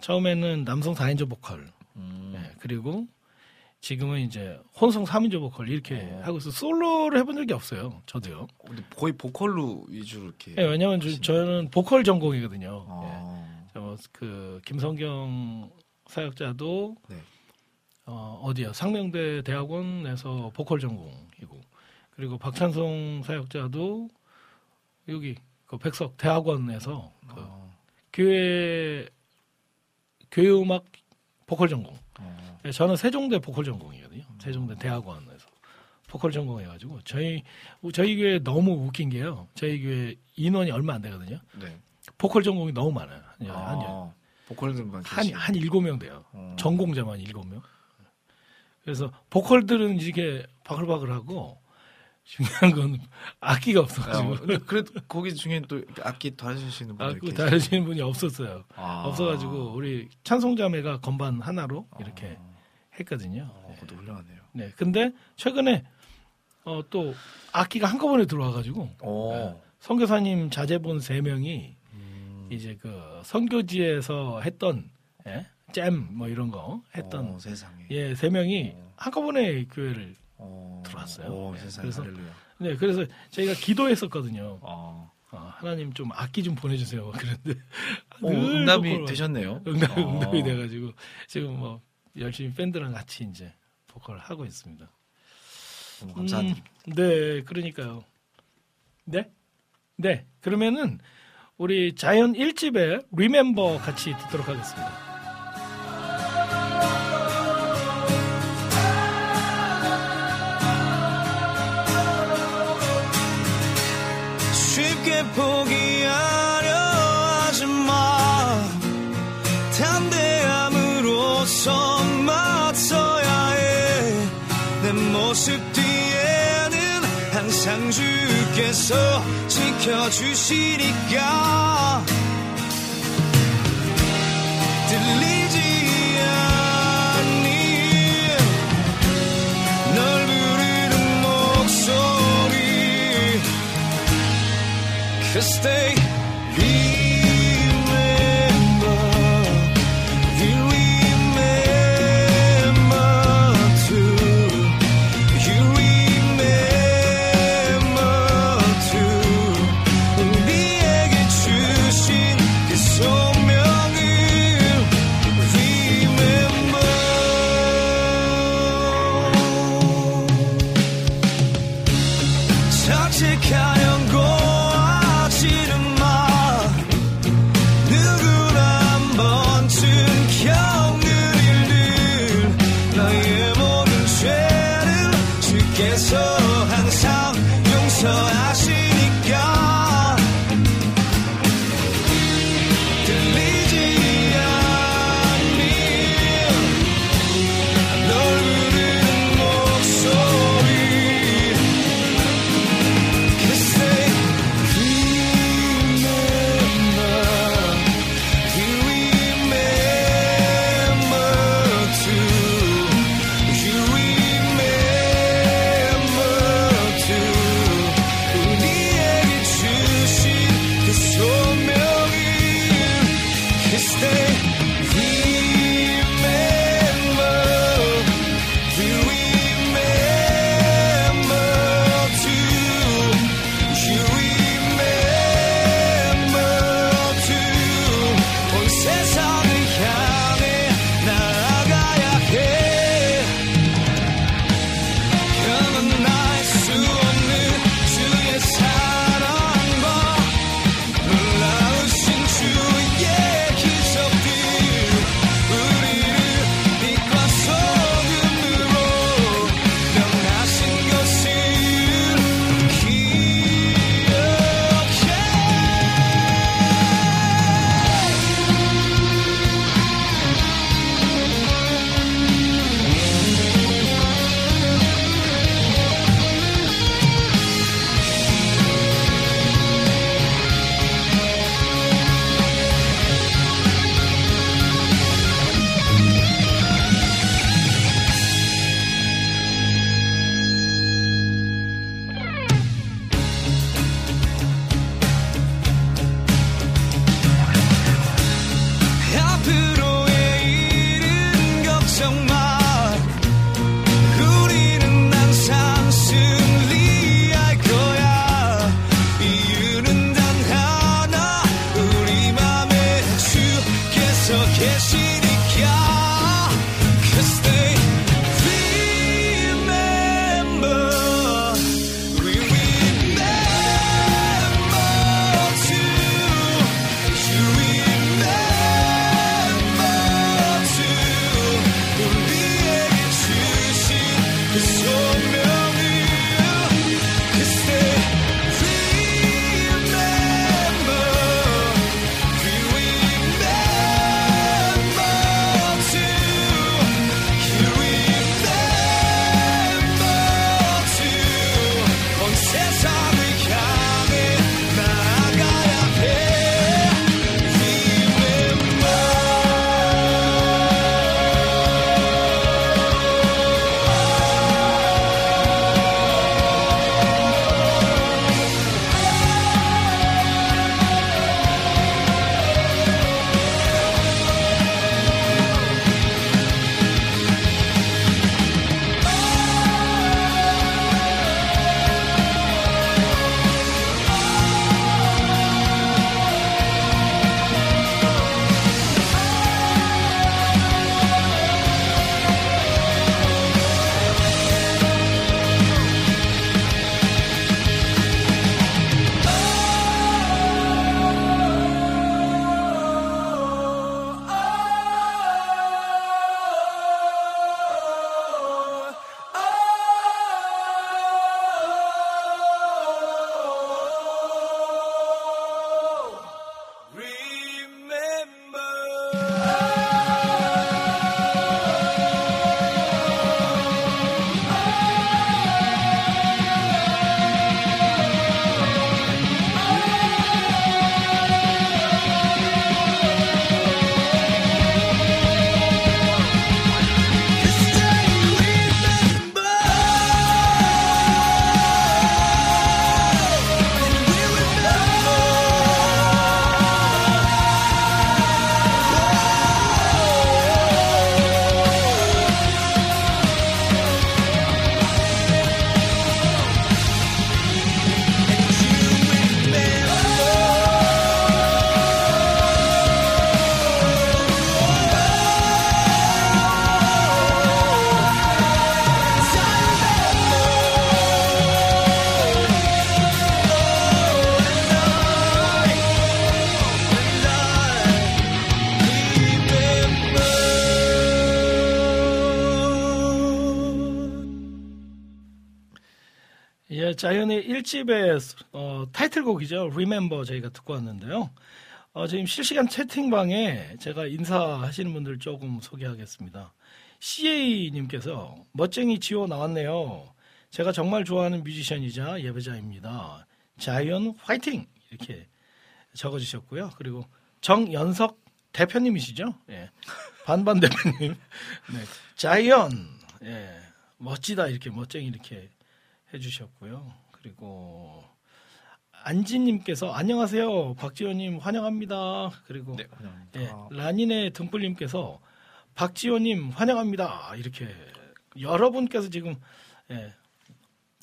처음에는 남성 4인조 보컬, 음, 네, 그리고 지금은 이제 혼성 3인조 보컬 이렇게 어. 하고 있어 솔로를 해본 적이 없어요. 저도요. 근데 거의 보컬로 위주로 이렇게. 예, 왜냐면 저, 저는 보컬 전공이거든요. 예. 어, 저, 그 김성경 사역자도 네. 어, 어디야 상명대 대학원에서 보컬 전공이고 그리고 박찬송 사역자도 여기 그 백석 대학원에서 그 어, 교회 교회 음악 보컬 전공. 어, 예, 저는 세종대 보컬 전공이거든요. 세종대 대학원에서 보컬 전공해가지고 저희 저희 교회 너무 웃긴 게요. 저희 교회 인원이 얼마 안 되거든요. 네. 보컬 전공이 너무 많아요. 아, 보컬들만 한, 계시- 한 일곱 명 돼요. 어. 전공자만 일곱 명. 그래서 보컬들은 이렇게 바글바글하고 중요한 건 악기가 아, 없어가지고 근데 그래도 거기 중에 또 악기 다루시는 분들 악기 다루시는 분이 없었어요. 아. 없어가지고 우리 찬송 자매가 건반 하나로 이렇게 했거든요. 어, 그것도 훌륭하네요. 네. 근데 최근에 어, 또 악기가 한꺼번에 들어와가지고 오. 네. 선교사님 자제분 세 명이 음. 이제 그 선교지에서 했던 예? 잼 뭐 이런 거 했던 어, 세상에. 예 세 명이 어. 한꺼번에 교회를 어, 들어왔어요. 오, 네, 세상에. 그래서- 할렐루야. 네 그래서 저희가 기도했었거든요. 어. 어, 하나님 좀 악기 좀 보내주세요. [laughs] 그런데 오, 늘 응답이 되셨네요. 응답, 어. 응답이 돼가지고 지금 뭐 열심히 밴드랑 같이 이제 보컬 하고 있습니다. 너무 감사드립니다. 음, 네, 그러니까요. 네, 네. 그러면은 우리 자연 1집에 리멤버 같이 듣도록 하겠습니다. 포기하려 하지 마. 담대함으로서 맞서야 해 내 모습 뒤에는 항상 주께서 지켜주시니까 to stay. 1집의 어, 타이틀곡이죠. Remember 저희가 듣고 왔는데요. 어, 지금 실시간 채팅방에 제가 인사하시는 분들 조금 소개하겠습니다. CA님께서 멋쟁이 지호 나왔네요. 제가 정말 좋아하는 뮤지션이자 예배자입니다. 자이언 화이팅! 이렇게 적어주셨고요. 그리고 정연석 대표님이시죠? 예. 반반 대표님. [laughs] 네. 자이언! 예. 멋지다. 이렇게 멋쟁이 이렇게 해주셨고요. 그리고 안지님께서 안녕하세요. 박지호님 환영합니다. 그리고 네, 환영합니다. 예, 라닌의 등불님께서 박지호님 환영합니다. 이렇게 여러분께서 지금 예,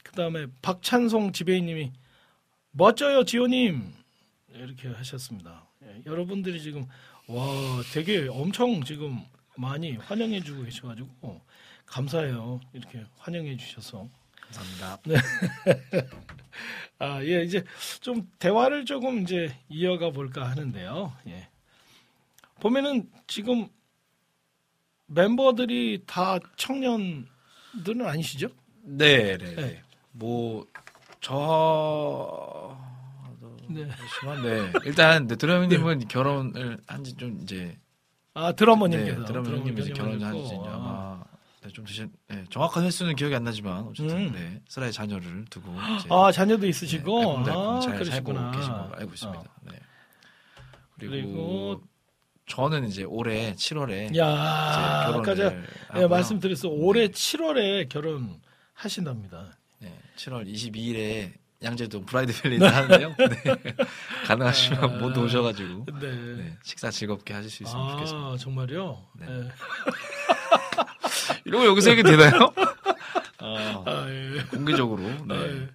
그 다음에 박찬송 지배인님이 멋져요 지호님 이렇게 하셨습니다. 예, 여러분들이 지금 와 되게 엄청 지금 많이 환영해주고 계셔가지고 감사해요. 이렇게 환영해 주셔서. 감사합니다. [laughs] 아, 예, 이제 좀 대화를 조금 이제 이어가 볼까 하는데요. 예. 보면은 지금 멤버들이 다 청년들은 아니시죠? 네, 네, 네. 네. 뭐, 저, 네. 그렇지만, 네. 일단, 네, 드러미님은 [laughs] 결혼을 한 지 좀 이제, 아, 드러머님께서. 네, 드러미님이 이제 결혼을 한지 아마, 네, 좀 드신, 네, 정확한 횟수는 기억이 안 나지만, 어쨌든, 음. 네, 슬라의 자녀를 두고, 아, 자녀도 있으시고. 네, 알콩달콩 아, 잘 그러시구나. 살고 계신 걸로 알고 있습니다. 어. 네. 그리고, 그리고 저는 이제 올해 7월에 야, 아까 제가 예. 말씀드렸어. 올해 7월에 결혼하신답니다. 네, 7월 22일에 양재동 브라이드 밸리를 하는데요. 네. [laughs] 가능하시면 아. 모두 오셔가지고 네. 네, 식사 즐겁게 하실 수 있으면 좋겠습니다. 아, 정말요? 네. [laughs] 예. 이런 거 여기서 얘기 되나요? [laughs] 아, 아, 예. 공개적으로. 네. 예.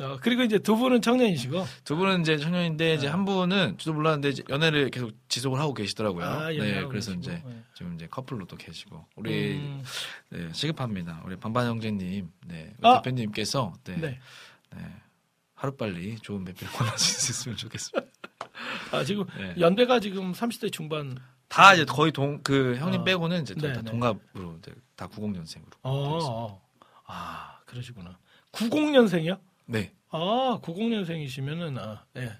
어, 그리고 이제 두 분은 청년이시고. 두 분은 이제 청년인데 이제 네. 한 분은 저도 몰랐는데 이제 연애를 계속 지속을 하고 계시더라고요. 아, 네, 그래서 계시고. 이제 네. 지금 이제 커플로 또 계시고 우리 음, 네, 시급합니다. 우리 반반 형제님, 네, 아! 대표님께서 네, 네. 네, 하루 빨리 좋은 매표를 권하실 수 있으면 좋겠습니다. 아, 지금 네. 연배가 지금 30대 중반. 다 이제 거의 동 그 형님 어. 빼고는 이제 다, 네, 다 네. 동갑으로 이제 다 90년생으로. 어, 어. 아, 그러시구나. 90년생이요? 네. 아, 90년생이시면은, 아, 예.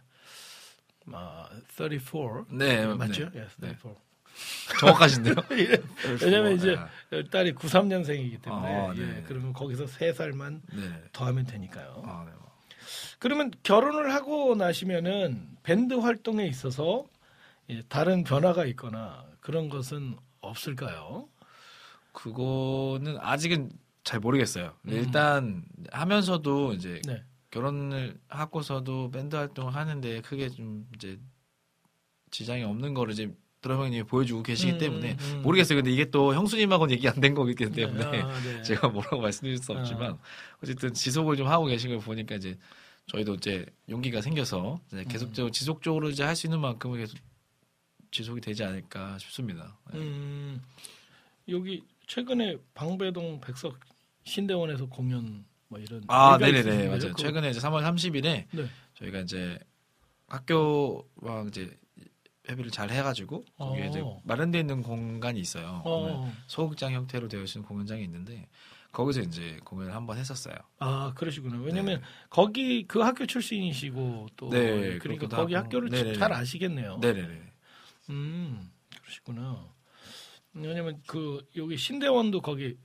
아, 34. 네, 맞죠? 네. 예, 네. 34. 정확하시네요. [laughs] 예. [laughs] 왜냐면 이제 네. 딸이 93년생이기 때문에, 아, 예, 네. 그러면 거기서 3살만 네. 더하면 되니까요. 아, 네. 그러면 결혼을 하고 나시면은 밴드 활동에 있어서 예, 다른 변화가 있거나 그런 것은 없을까요? 그거는 아직은 잘 모르겠어요. 음. 일단 하면서도 이제 네. 결혼을 하고서도 밴드 활동을 하는데 크게 좀 이제 지장이 없는 거를 이제 드러머님이 보여주고 계시기 음, 때문에 음. 모르겠어요. 근데 이게 또 형수님하고는 얘기 안 된 거기 때문에 아, [laughs] 네. 제가 뭐라고 말씀드릴 수 없지만 어쨌든 지속을 좀 하고 계신 걸 보니까 이제 저희도 이제 용기가 생겨서 이제 음. 계속적으로 지속적으로 이제 할 수 있는 만큼은 계속 지속이 되지 않을까 싶습니다. 네. 음, 여기 최근에 방배동 백석 신대원에서 공연 뭐 이런 아, 네네네? 맞아요. 최근에 이제 3월 30일에 네. 저희가 이제 학교와 이제 협의를 잘 해가지고 거기에 어. 이제 마련되어 있는 공간이 있어요. 보면 어, 소극장 형태로 되어 있는 공연장이 있는데 거기서 이제 공연을 한번 했었어요. 아 그러시구나. 왜냐면 거기 그 학교 출신이시고 또 네, 그러니까 그렇기도 거기. 학교를 네네네. 잘 아시겠네요. 네네네. 음, 그러시구나. 왜냐면 그 여기 신대원도 거기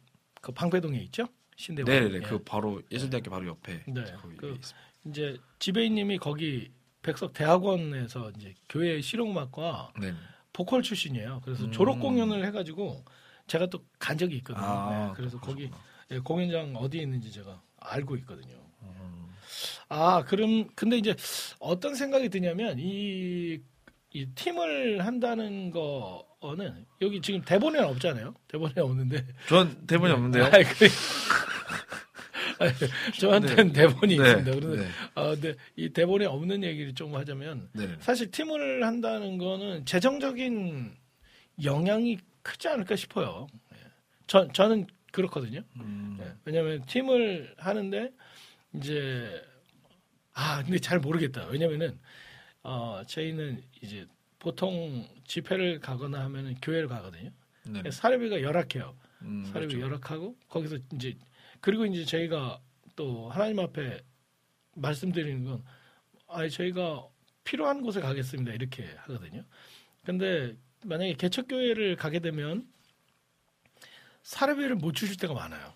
그 방배동에 있죠? 신대원. 네네네. 예. 그 바로 예술대학교 바로 옆에 네, 그-. 이제 지배인님이 거기 백석 대학원에서 이제 교회 실용음악과 네. 보컬 출신이에요. 그래서 음. 졸업 공연을 해가지고 제가 또 간 적이 있거든요. 아, 네, 그래서 거기. 예, 공연장 어디에 있는지 제가 알고 있거든요. 음. 아, 그럼 근데 이제 어떤 생각이 드냐면 이, 이 팀을 한다는 거는 여기 지금 대본에 없잖아요. 대본에 없는데. 전 대본이 네. 없는데요. 아이, 그- 아이, 저한테는 대본이 네. 있습니다. 그런데 네. 아, 근데 이 대본에 없는 얘기를 좀 하자면 네네. 사실 팀을 한다는 거는 재정적인 영향이 크지 않을까 싶어요. 예. 저, 저는 그렇거든요. 음. 예. 왜냐하면 팀을 하는데 이제 아 근데 잘 모르겠다. 왜냐면은 어 저희는 이제 보통 집회를 가거나 하면은 교회를 가거든요. 네네. 사례비가 열악해요. 음, 사례비 그렇죠. 열악하고 거기서 이제 그리고 이제 저희가 또 하나님 앞에 말씀드리는 건 아, 저희가 필요한 곳에 가겠습니다 이렇게 하거든요. 근데 만약에 개척교회를 가게 되면 사례비를 못 주실 때가 많아요.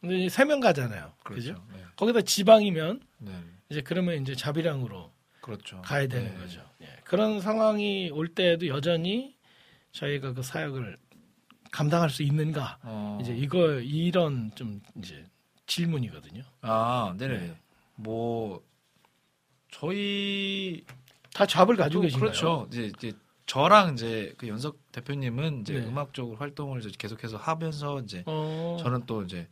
근데 세명 가잖아요. 그죠? 그렇죠. 네. 거기다 지방이면 네. 이제 그러면 이제 자비량으로 그렇죠. 가야 되는 네. 거죠. 예. 그런 상황이 올 때에도 여전히 저희가 그 사역을 감당할 수 있는가? 어. 이제 이거 이런 좀 이제 질문이거든요. 아, 네네. 네. 뭐 저희 다 잡을 가지고 또 계신가요? 그렇죠. 이제, 이제 저랑 이제 그 연석 대표님은 이제 네. 음악적으로 활동을 이제 계속해서 하면서 이제 어, 저는 또 이제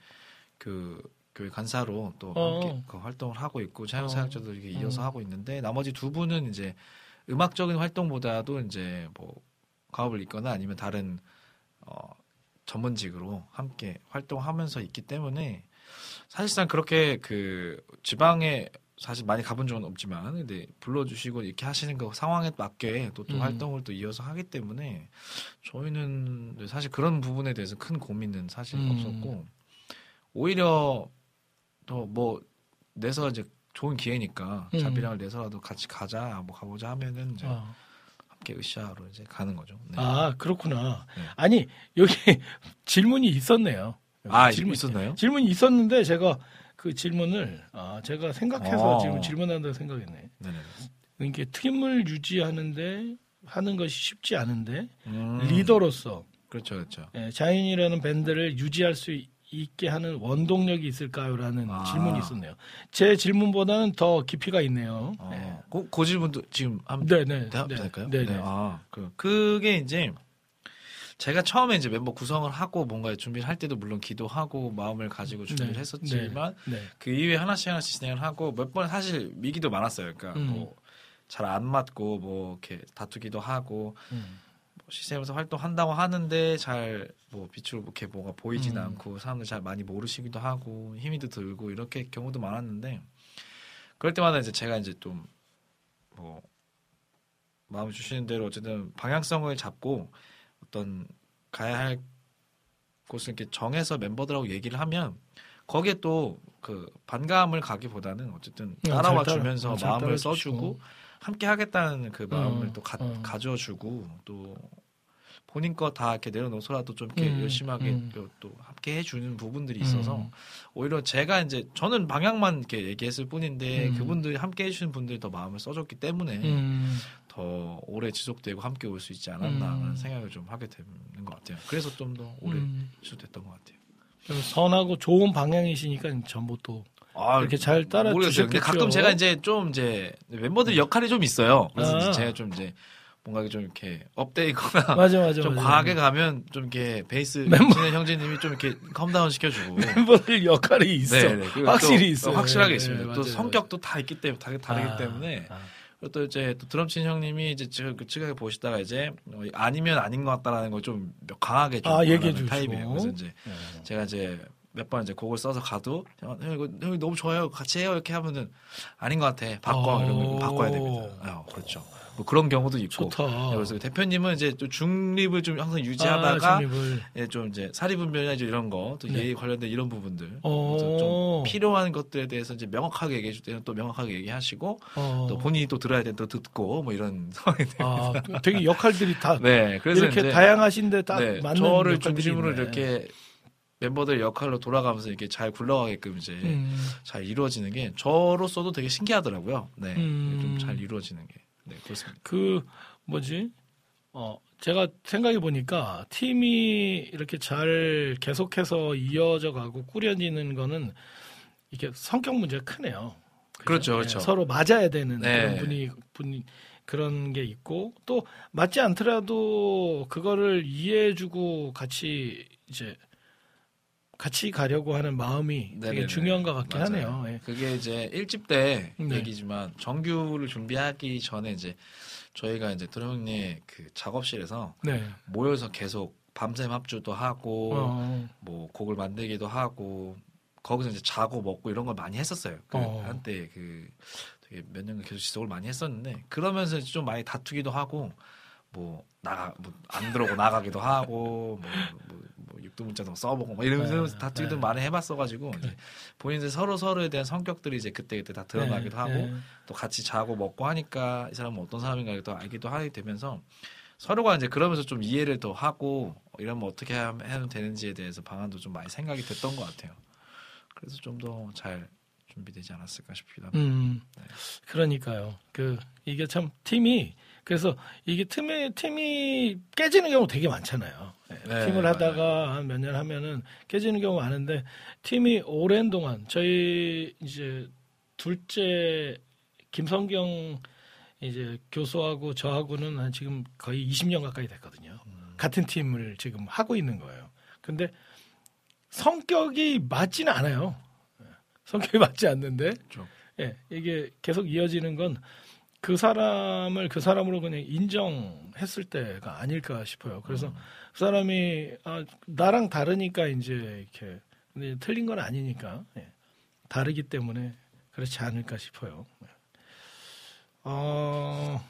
그 교회 간사로 또 어. 함께 그 활동을 하고 있고 차영 어. 사역자도 이렇게 이어서 음. 하고 있는데 나머지 두 분은 이제 음악적인 활동보다도 이제 뭐 가업을 잇거나 아니면 다른 어 전문직으로 함께 활동하면서 있기 때문에 사실상 그렇게 그 지방에 사실 많이 가본 적은 없지만 근데 불러주시고 이렇게 하시는 그 상황에 맞게 또, 또 음. 활동을 또 이어서 하기 때문에 저희는 사실 그런 부분에 대해서 큰 고민은 사실 음. 없었고 오히려 더뭐 내서 이제 좋은 기회니까 음. 자비랑을 내서라도 같이 가자 뭐 가보자 하면은 이제 아, 함께 으쌰로 이제 가는 거죠. 네. 아, 그렇구나. 네. 아니 여기 [laughs] 질문이 있었네요. 여기 아, 질문 있었나요? 질문이 있었는데 제가 그 질문을 아, 제가 생각해서 어. 지금 질문한다고 생각했네. 네네. 이게 팀을 유지하는데 하는 것이 쉽지 않은데 음. 리더로서 그렇죠, 그렇죠. 예, 자연이라는 밴드를 유지할 수 있게 하는 원동력이 있을까요?라는 아. 질문이 있었네요. 제 질문보다는 더 깊이가 있네요. 어, 네. 그, 그 질문도 지금 한번 네, 네, 대답 네. 될까요? 네, 네. 아, 그 그게 이제 제가 처음에 이제 멤버 구성을 하고 뭔가 준비를 할 때도 물론 기도하고 마음을 가지고 준비를 네, 했었지만 네. 그 이후에 하나씩 하나씩 진행을 하고 몇 번 사실 위기도 많았어요. 그러니까 음. 뭐잘 안 맞고 뭐 이렇게 다투기도 하고 음. 뭐 시스템에서 활동한다고 하는데 잘 뭐 빛으로 이렇게 뭐가 보이진 음. 않고 사람들 잘 많이 모르시기도 하고 힘이도 들고 이렇게 경우도 많았는데 그럴 때마다 이제 제가 이제 좀 뭐 마음 주시는 대로 어쨌든 방향성을 잡고 어떤 가야 할 곳을 이렇게 정해서 멤버들하고 얘기를 하면 거기에 또 그 반감을 가기보다는 어쨌든 어, 따라와 주면서 어, 잘 마음을. 써주고 함께 하겠다는 그 마음을 어, 또 가, 어. 가져주고 또 본인 거 다 이렇게 내려놓고서라도 좀 이렇게 음, 열심하게 음. 또, 또 함께 해주는 부분들이 있어서 음. 오히려 제가 이제 저는 방향만 이렇게 얘기했을 뿐인데 음. 그분들이 함께 해주시는 분들이 더 마음을 써줬기 때문에 음. 더 오래 지속되고 함께 올 수 있지 않았나라는 음. 생각을 좀 하게 되는 것 같아요. 그래서 좀 더 오래 음. 지속됐던 것 같아요. 좀 선하고 좋은 방향이시니까 전부 또 아, 이렇게 잘 따라 모르겠어요. 근데. 가끔 제가 이제 좀 이제 멤버들 역할이 좀 있어요. 그래서 아. 제가 좀 이제 뭔가 좀 이렇게 업데이거나 [laughs] 맞아 맞아 좀 맞아. 과하게 가면 좀 이렇게 베이스 멤버- 형제님이 좀 이렇게 컴다운 시켜주고. [laughs] 멤버들 역할이 있어. 네, 그리고 확실히 또 있어. 확실하게 네, 있습니다. 네, 또 성격도 다 있기 때문에 다 다르기 아, 때문에 아. 그리고 또 이제 또 드럼 친 형님이 이제 지금 그 측에 보시다가 이제 어, 아니면 아닌 것 같다라는 걸 좀 강하게 좀 아, 얘기해 주시고. 타입이에요. 그래서 이제 네. 제가 이제 몇 번 이제 곡을 써서 가도 형, 형 이거 형 너무 좋아요 같이 해요 이렇게 하면은 아닌 것 같아 바꿔 오. 이러면 바꿔야 됩니다. 아, 그렇죠. 뭐 그런 경우도 있고. 좋다. 네, 그래서 대표님은 이제 또 중립을 좀 항상 유지하다가 아. 예, 좀 이제 사리분별이나 이제 이런 거, 또 네. 예의 관련된 이런 부분들, 어. 좀 필요한 것들에 대해서 이제 명확하게 얘기해 줄 때는 또 명확하게 얘기하시고, 어. 또 본인이 또 들어야 되는 또 듣고 뭐 이런 [laughs] 상황이 돼요. 아, 되게 역할들이 다 네, 그래서 이렇게 다양하신데 딱 네, 맞는 저를 중심으로 있네. 이렇게 멤버들 역할로 돌아가면서 이렇게 잘 굴러가게끔 이제 음. 잘 이루어지는 게 저로서도 되게 신기하더라고요. 네, 음. 좀잘 이루어지는 게. 네, 그렇습니다. 그 뭐지? 어 제가 생각해 보니까 팀이 이렇게 잘 계속해서 이어져 가고 꾸려지는 거는 이게 성격 문제가 크네요. 그죠? 그렇죠, 네, 그렇죠. 서로 맞아야 되는 네. 그런 분이 분이 그런 게 있고 또 맞지 않더라도 그거를 이해해주고 같이 이제 같이 가려고 하는 마음이 되게 네네네. 중요한 것 같긴 맞아요. 하네요. 예. 그게 이제 1집 때 네. 얘기지만 정규를 준비하기 전에 이제 저희가 이제 드럼님 그 작업실에서 네. 모여서 계속 밤샘 합주도 하고 어, 뭐 곡을 만들기도 하고 거기서 이제 자고 먹고 이런 걸 많이 했었어요. 그 어. 한때 그 되게 몇 년간 계속 지속을 많이 했었는데 그러면서 좀 많이 다투기도 하고 뭐 나가 뭐 안 들어오고 나가기도 하고 뭐, 뭐, 뭐 육두문자도 써보고 뭐 이러면서 네, 다투기도 네. 많이 해봤어가지고 이제 본인들 서로 서로에 대한 성격들이 이제 그때 그때 다 드러나기도 네, 하고 네. 또 같이 자고 먹고 하니까 이 사람은 어떤 사람인가 또 알기도 하게 되면서 서로가 이제 그러면서 좀 이해를 더 하고 이러면 어떻게 하면 하면 되는지에 대해서 방안도 좀 많이 생각이 됐던 것 같아요. 그래서 좀 더 잘 준비되지 않았을까 싶기도 합니다. 음, 그러니까요. 그 이게 참 팀이 그래서 이게 팀이 팀이 깨지는 경우 되게 많잖아요. 예, 네, 팀을. 하다가 한 몇 년 하면은 깨지는 경우 많은데 팀이 오랜 동안 저희 이제 둘째 김성경 이제 교수하고 저하고는 한 지금 거의 20년 가까이 됐거든요. 같은 팀을 지금 하고 있는 거예요. 근데 성격이 맞지는 않아요. 예, 성격이 [laughs] 맞지 않는데 그렇죠. 예, 이게 계속 이어지는 건 그 사람을 그 사람으로 그냥 인정했을 때가 아닐까 싶어요. 그래서 그 사람이 아, 나랑 다르니까 이제 이렇게 근데 틀린 건 아니니까 예, 다르기 때문에 그렇지 않을까 싶어요. 예. 어,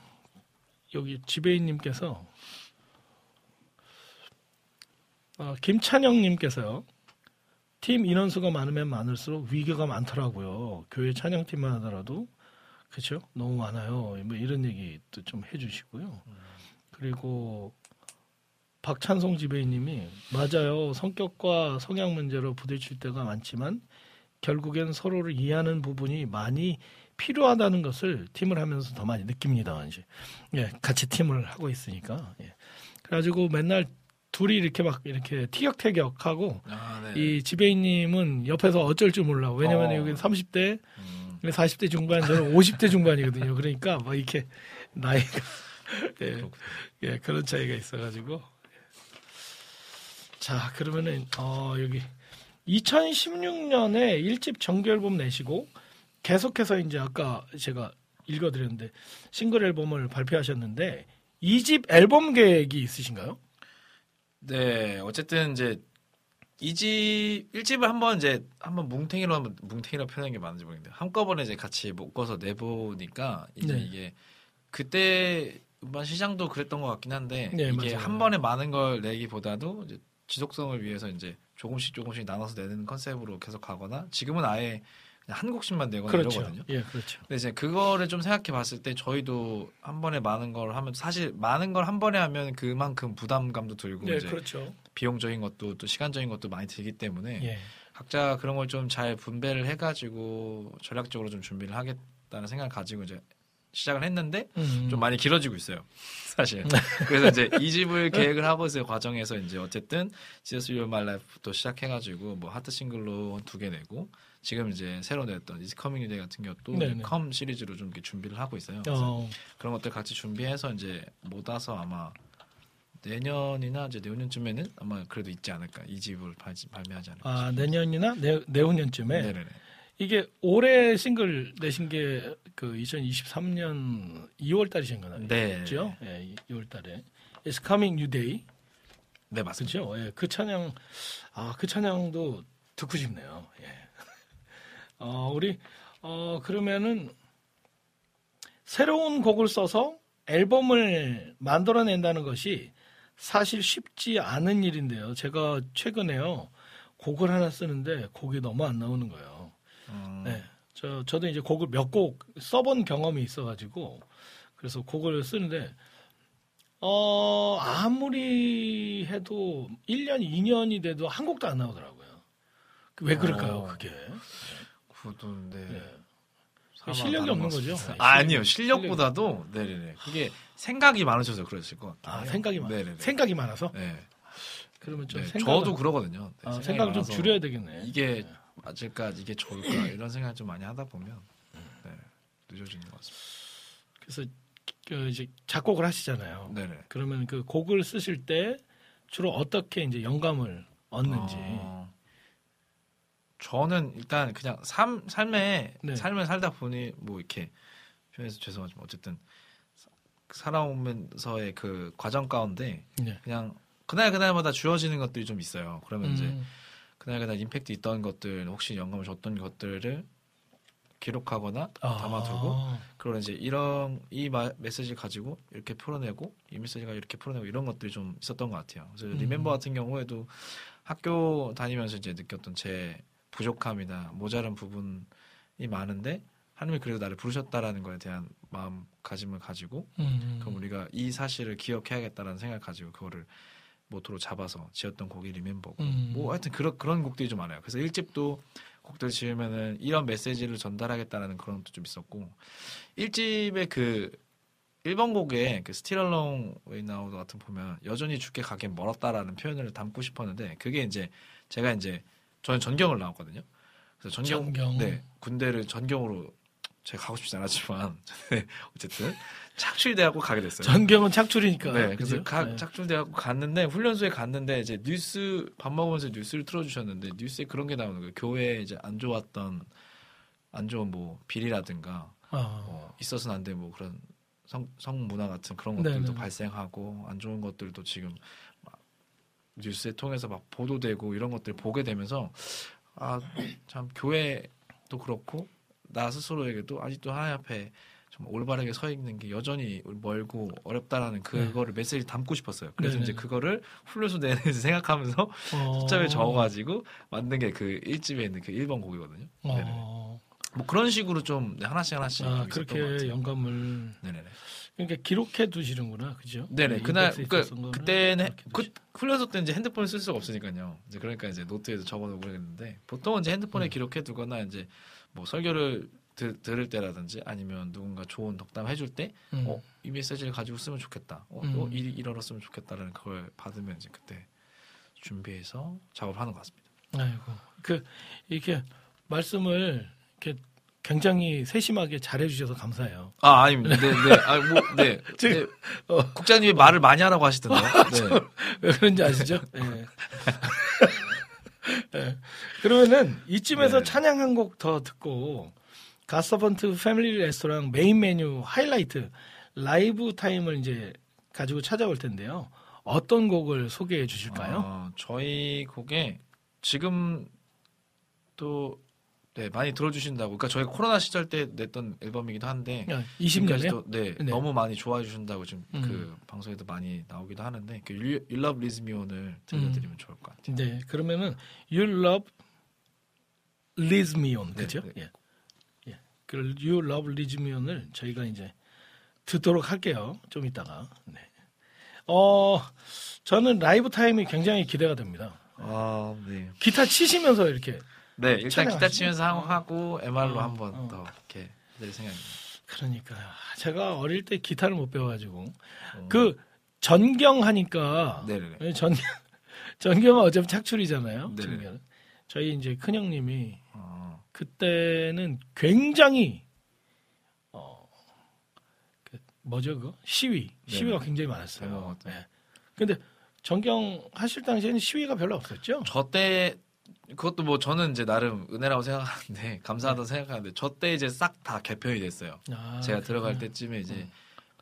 여기 지배인님께서 어, 김찬영님께서요. 팀 인원수가 많으면 많을수록 위기가 많더라고요. 교회 찬양팀만 하더라도 그렇죠? 너무 많아요. 뭐 이런 얘기도 좀 해주시고요. 그리고 박찬송 지배인님이 맞아요. 성격과 성향 문제로 부딪힐 때가 많지만 결국엔 서로를 이해하는 부분이 많이 필요하다는 것을 팀을 하면서 더 많이 느낍니다. 이제 예, 같이 팀을 하고 있으니까. 예. 그래가지고 맨날 둘이 이렇게 막 이렇게 티격태격하고 아, 네. 이 지배인님은 옆에서 어쩔 줄 몰라. 왜냐면 어. 여기 30대, 음, 40대 중반, 저는 50대 중반이거든요. 그러니까 막 이렇게 나이가 예, [laughs] 그렇군요. 예, 그런 차이가 있어가지고. 자, 그러면은 어, 여기 2016년에 1집 정규 앨범 내시고 계속해서 이제 아까 제가 읽어드렸는데 싱글 앨범을 발표하셨는데 2집 앨범 계획이 있으신가요? 네, 어쨌든 이제 이 집 1집을 한번 이제 한번 뭉탱이로 한번 뭉탱이로 표현하는 게 맞는지 모르겠는데 한꺼번에 이제 같이 묶어서 내보니까 이제 네. 이게 그때 음반 시장도 그랬던 것 같긴 한데 네, 이게 맞아요. 한 번에 많은 걸 내기보다도 이제 지속성을 위해서 이제 조금씩 조금씩 나눠서 내는 컨셉으로 계속 가거나 지금은 아예 한 곡씩만 내거나 그렇죠. 이러거든요. 예, 그렇죠. 근데 이제 그거를 좀 생각해 봤을 때 저희도 한 번에 많은 걸 하면 사실 많은 걸 한 번에 하면 그만큼 부담감도 들고 네, 이제 그렇죠. 비용적인 것도 또 시간적인 것도 많이 들기 때문에 예. 각자 그런 걸 좀 잘 분배를 해 가지고 전략적으로 좀 준비를 하겠다는 생각을 가지고 이제 시작을 했는데 음. 좀 많이 길어지고 있어요. [laughs] 사실. 그래서 이제 이 집을 계획을 하고 있을 과정에서 이제 어쨌든 Jesus Your My Life부터 시작해 가지고 뭐 하트 싱글로 두 개 내고 지금 이제 새로 냈던 Coming Your Day 같은 네네. 컴 시리즈로 좀 이렇게 준비를 하고 있어요. 그래서 어, 그런 것들 같이 준비해서 이제 모아서 아마 내년이나 이제 내후년쯤에는 아마 그래도 있지 않을까 이 집을 발, 발매하지 않을까. 아, 내년이나 내, 내후년쯤에 네네네. 이게 올해 싱글 내신 게 그 2023년 2월 달이신가요? 네. 그죠? 예, 2월 달에 It's Coming New Day. 네 맞습니다. 그죠? 예, 그 찬양 아, 그 찬양도 듣고 싶네요. 예. 어, 우리 어 그러면은 새로운 곡을 써서 앨범을 만들어낸다는 것이 사실 쉽지 않은 일인데요. 제가 최근에요. 곡을 하나 쓰는데 곡이 너무 안 나오는 거예요. 음, 네. 저, 저도 이제 곡을 몇 곡 써본 경험이 있어가지고, 그래서 곡을 쓰는데, 어, 아무리 해도 1년, 2년이 돼도 한 곡도 안 나오더라고요. 그왜 그럴까요, 어. 그게? 그것도 네. 예. 사람마다 실력이 없는 것 거죠? 네, 아, 실력이- 실력보다도 네네네 그게 생각이 많으셔서 그러실 것 같아요. 아, 생각이 많 네네네. 생각이 많아서? 네. 그러면 좀 네, 생각 저도 그러거든요. 네, 아, 생각을 좀 줄여야 되겠네. 이게 네. 맞을까 이게 좋을까 [clears throat] 이런 생각 좀 많이 하다 보면 네, 늦어지는 것 같습니다. 그래서 그 이제 작곡을 하시잖아요. 네네. 그러면 그 곡을 쓰실 때 주로 어떻게 이제 영감을 얻는지. 어, 저는 일단 그냥 삶 삶에 네. 삶을 살다 보니 뭐 이렇게 표현해서 죄송하지만 어쨌든 사- 살아오면서의 그 과정 가운데 네. 그냥 그날 그날마다 주어지는 것들이 좀 있어요. 그러면 이제 음, 그날 그날 임팩트 있던 것들 혹시 영감을 줬던 것들을 기록하거나 아. 담아두고 그런 이제 이런 이 마- 메시지를 가지고 이렇게 풀어내고 이 메시지가 이렇게 풀어내고 이런 것들이 좀 있었던 것 같아요. 그래서 음. 리멤버 같은 경우에도 학교 다니면서 이제 느꼈던 제 부족함이나 모자란 부분이 많은데 하나님이 그래도 나를 부르셨다라는 거에 대한 마음가짐을 가지고 음. 그럼 우리가 이 사실을 기억해야겠다라는 생각을 가지고 그거를 모토로 잡아서 지었던 곡이 리멤버고 음. 뭐 하여튼 그런 그런 곡들이 좀 많아요. 그래서 1집도 곡들 지으면은 이런 메시지를 전달하겠다라는 그런 것도 좀 있었고 1집의 그 1번 곡에 그 Still Along Way Now 같은 보면 여전히 죽게 가긴 멀었다라는 표현을 담고 싶었는데 그게 이제 제가 이제 저는 전경을 나왔거든요. 그래서 전경, 전경. 네 군대를 전경으로 제가 가고 싶지 않았지만 [laughs] 네, 어쨌든 착출돼갖고 가게 됐어요. 전경은 착출이니까. 네, 그래서 그죠? 가- 네. 착출돼갖고 갔는데 훈련소에 갔는데 이제 뉴스 밥 먹으면서 뉴스를 틀어주셨는데 뉴스에 그런 게 나오는 거예요. 교회에 이제 안 좋았던 안 좋은 뭐 비리라든가 아. 뭐 있어서는 안 돼 뭐 그런 성, 성문화 같은 그런 것들도 네네. 발생하고 안 좋은 것들도 지금 막 뉴스에 통해서 막 보도되고 이런 것들 을 보게 되면서 아 참 교회도 그렇고 나 스스로에게도 아직도 하나님 앞에 좀 올바르게 서 있는 게 여전히 멀고 어렵다라는 그거를 메시지 담고 싶었어요. 그래서 네네. 이제 그거를 훈련소 내에서 [laughs] 생각하면서 어. 숫자를 적어가지고 만든 게그 1집에 있는 그 1번 곡이거든요. 어. 뭐 그런 식으로 좀 네, 하나씩 하나씩 아, 그렇게. 영감을 네네네. 그러니까 기록해 두시는구나, 그죠? 네네. 네, 그날 그 거를 그때는 그 훈련소 때는 이제 핸드폰을 쓸 수가 없으니까요. 이제 그러니까 이제 노트에도 적어놓고 그랬는데 보통은 이제 핸드폰에 음. 기록해 두거나 이제 뭐 설교를 들, 들을 때라든지 아니면 누군가 좋은 덕담 해줄 때, 음. 어, 이 메시지를 가지고 쓰면 좋겠다. 어, 음. 어, 이, 이러렀으면 좋겠다라는 그걸 받으면 이제 그때 준비해서 작업하는 것 같습니다. 아이고 그 이렇게 말씀을 이렇게 굉장히 세심하게 잘해주셔서 감사해요. 아, 아닙니다. 네, 네. 아, 뭐, 네. [laughs] 지금, 네. 어. 국장님이 말을 많이 하라고 하시던데요. 네. 왜 그런지 아시죠? 예. [laughs] 예. 그러면은 이쯤에서 네. 찬양 한 곡 더 듣고 갓서번트 패밀리 레스토랑 메인 메뉴 하이라이트 라이브 타임을 이제 가지고 찾아올 텐데요. 어떤 곡을 소개해 주실까요? 어, 저희 곡에 지금 또 네, 많이 들어주신다고. 그러니까 저희 코로나 시절 때 냈던 앨범이기도 한데 20년에 지금까지도 네, 네. 너무 많이 좋아해 주신다고 지금 음. 그 방송에도 많이 나오기도 하는데 그 Your Love Leads Me On을 들려드리면 좋을 것 같아요. 네, 그러면은 You Love Liz Me On 네, 그죠? 네. 예. 예. 그 You Love Liz Me On을 저희가 이제 듣도록 할게요. 좀 이따가. 네. 어, 저는 라이브 타임이 굉장히 기대가 됩니다. 아, 네. 기타 치시면서 이렇게 네, 일단 기타? 치면서 하고, 하고 MR로 어, 한번 어. 더 이렇게 낼 생각입니다. 그러니까 제가 어릴 때 기타를 못 배워가지고 어. 그 전경 하니까 네네네. 전 [laughs] 전경은 어차피 착출이잖아요. 전경은. 저희 이제 큰 형님이 어, 그때는 굉장히 어, 그 뭐죠 그거 시위 시위가. 굉장히 많았어요. 어, 네. 네. 근데 전경 하실 당시에는 시위가 별로 없었죠. 저때 그것도 뭐 저는 이제 나름 은혜라고 생각하는데 [laughs] 감사하다고 생각하는데 저 때 이제 싹 다 개편이 됐어요. 아, 제가 들어갈 그렇구나. 때쯤에 이제 음.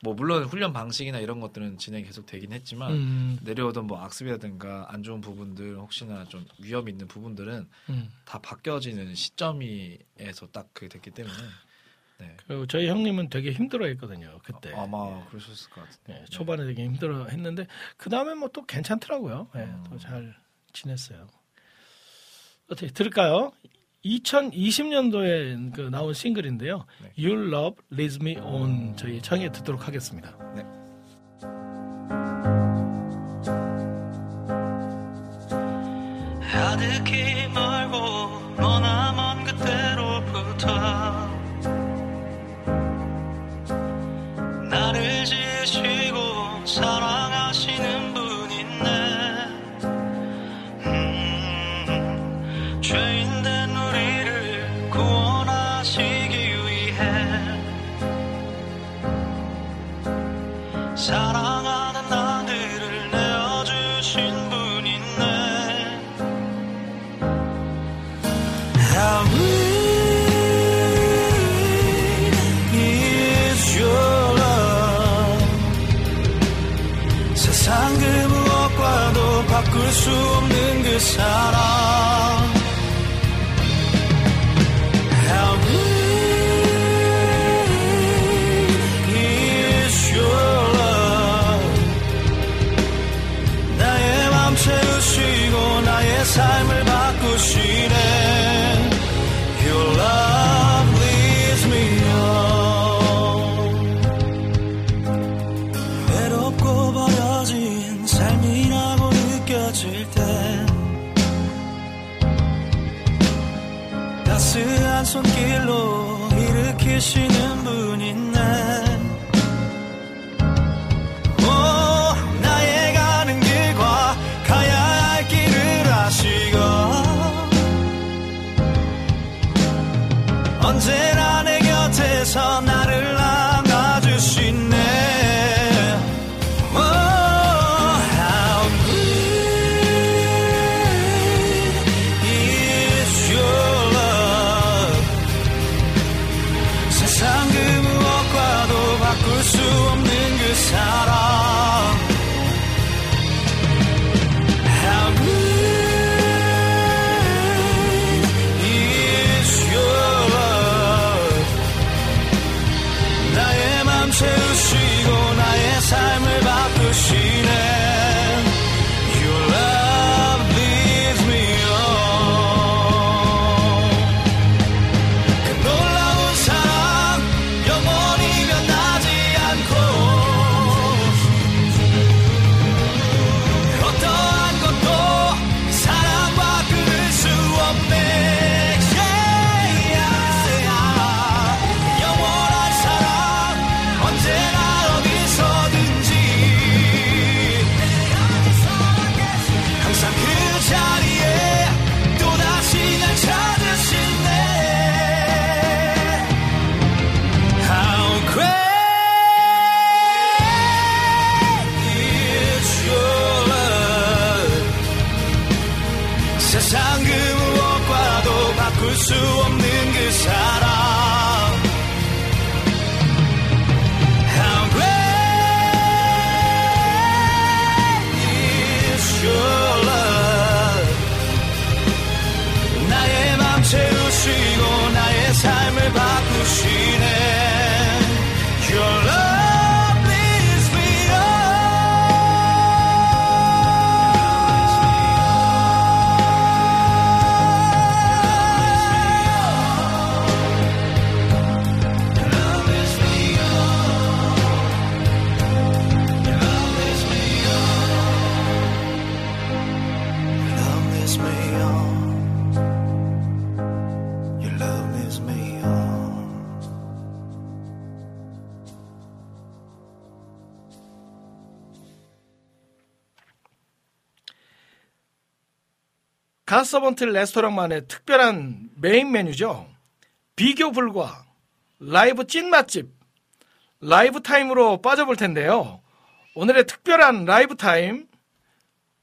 뭐 물론 훈련 방식이나 이런 것들은 진행이 계속 되긴 했지만 음, 내려오던 뭐 악습이라든가 안 좋은 부분들 혹시나 좀 위험 있는 부분들은 음. 다 바뀌어지는 시점이에서 딱 그게 됐기 때문에 네. 그리고 저희 형님은 되게 힘들어했거든요 그때. 아마 그러셨을 것 같은데 네, 초반에 되게 힘들어했는데 그 다음에 뭐 또 괜찮더라고요. 네, 음. 또잘 지냈어요. 어떻게 들을까요? 2020년도에 그 나온 싱글인데요. 네. You Love Leads Me On 저희 청해 듣도록 하겠습니다. 가득히 멀고 머나 먼 그때로부터 나를 지으시고 사랑 사랑 서번트 레스토랑만의 특별한 메인 메뉴죠. 비교 불가 라이브 찐 맛집 라이브 타임으로 빠져볼 텐데요. 오늘의 특별한 라이브 타임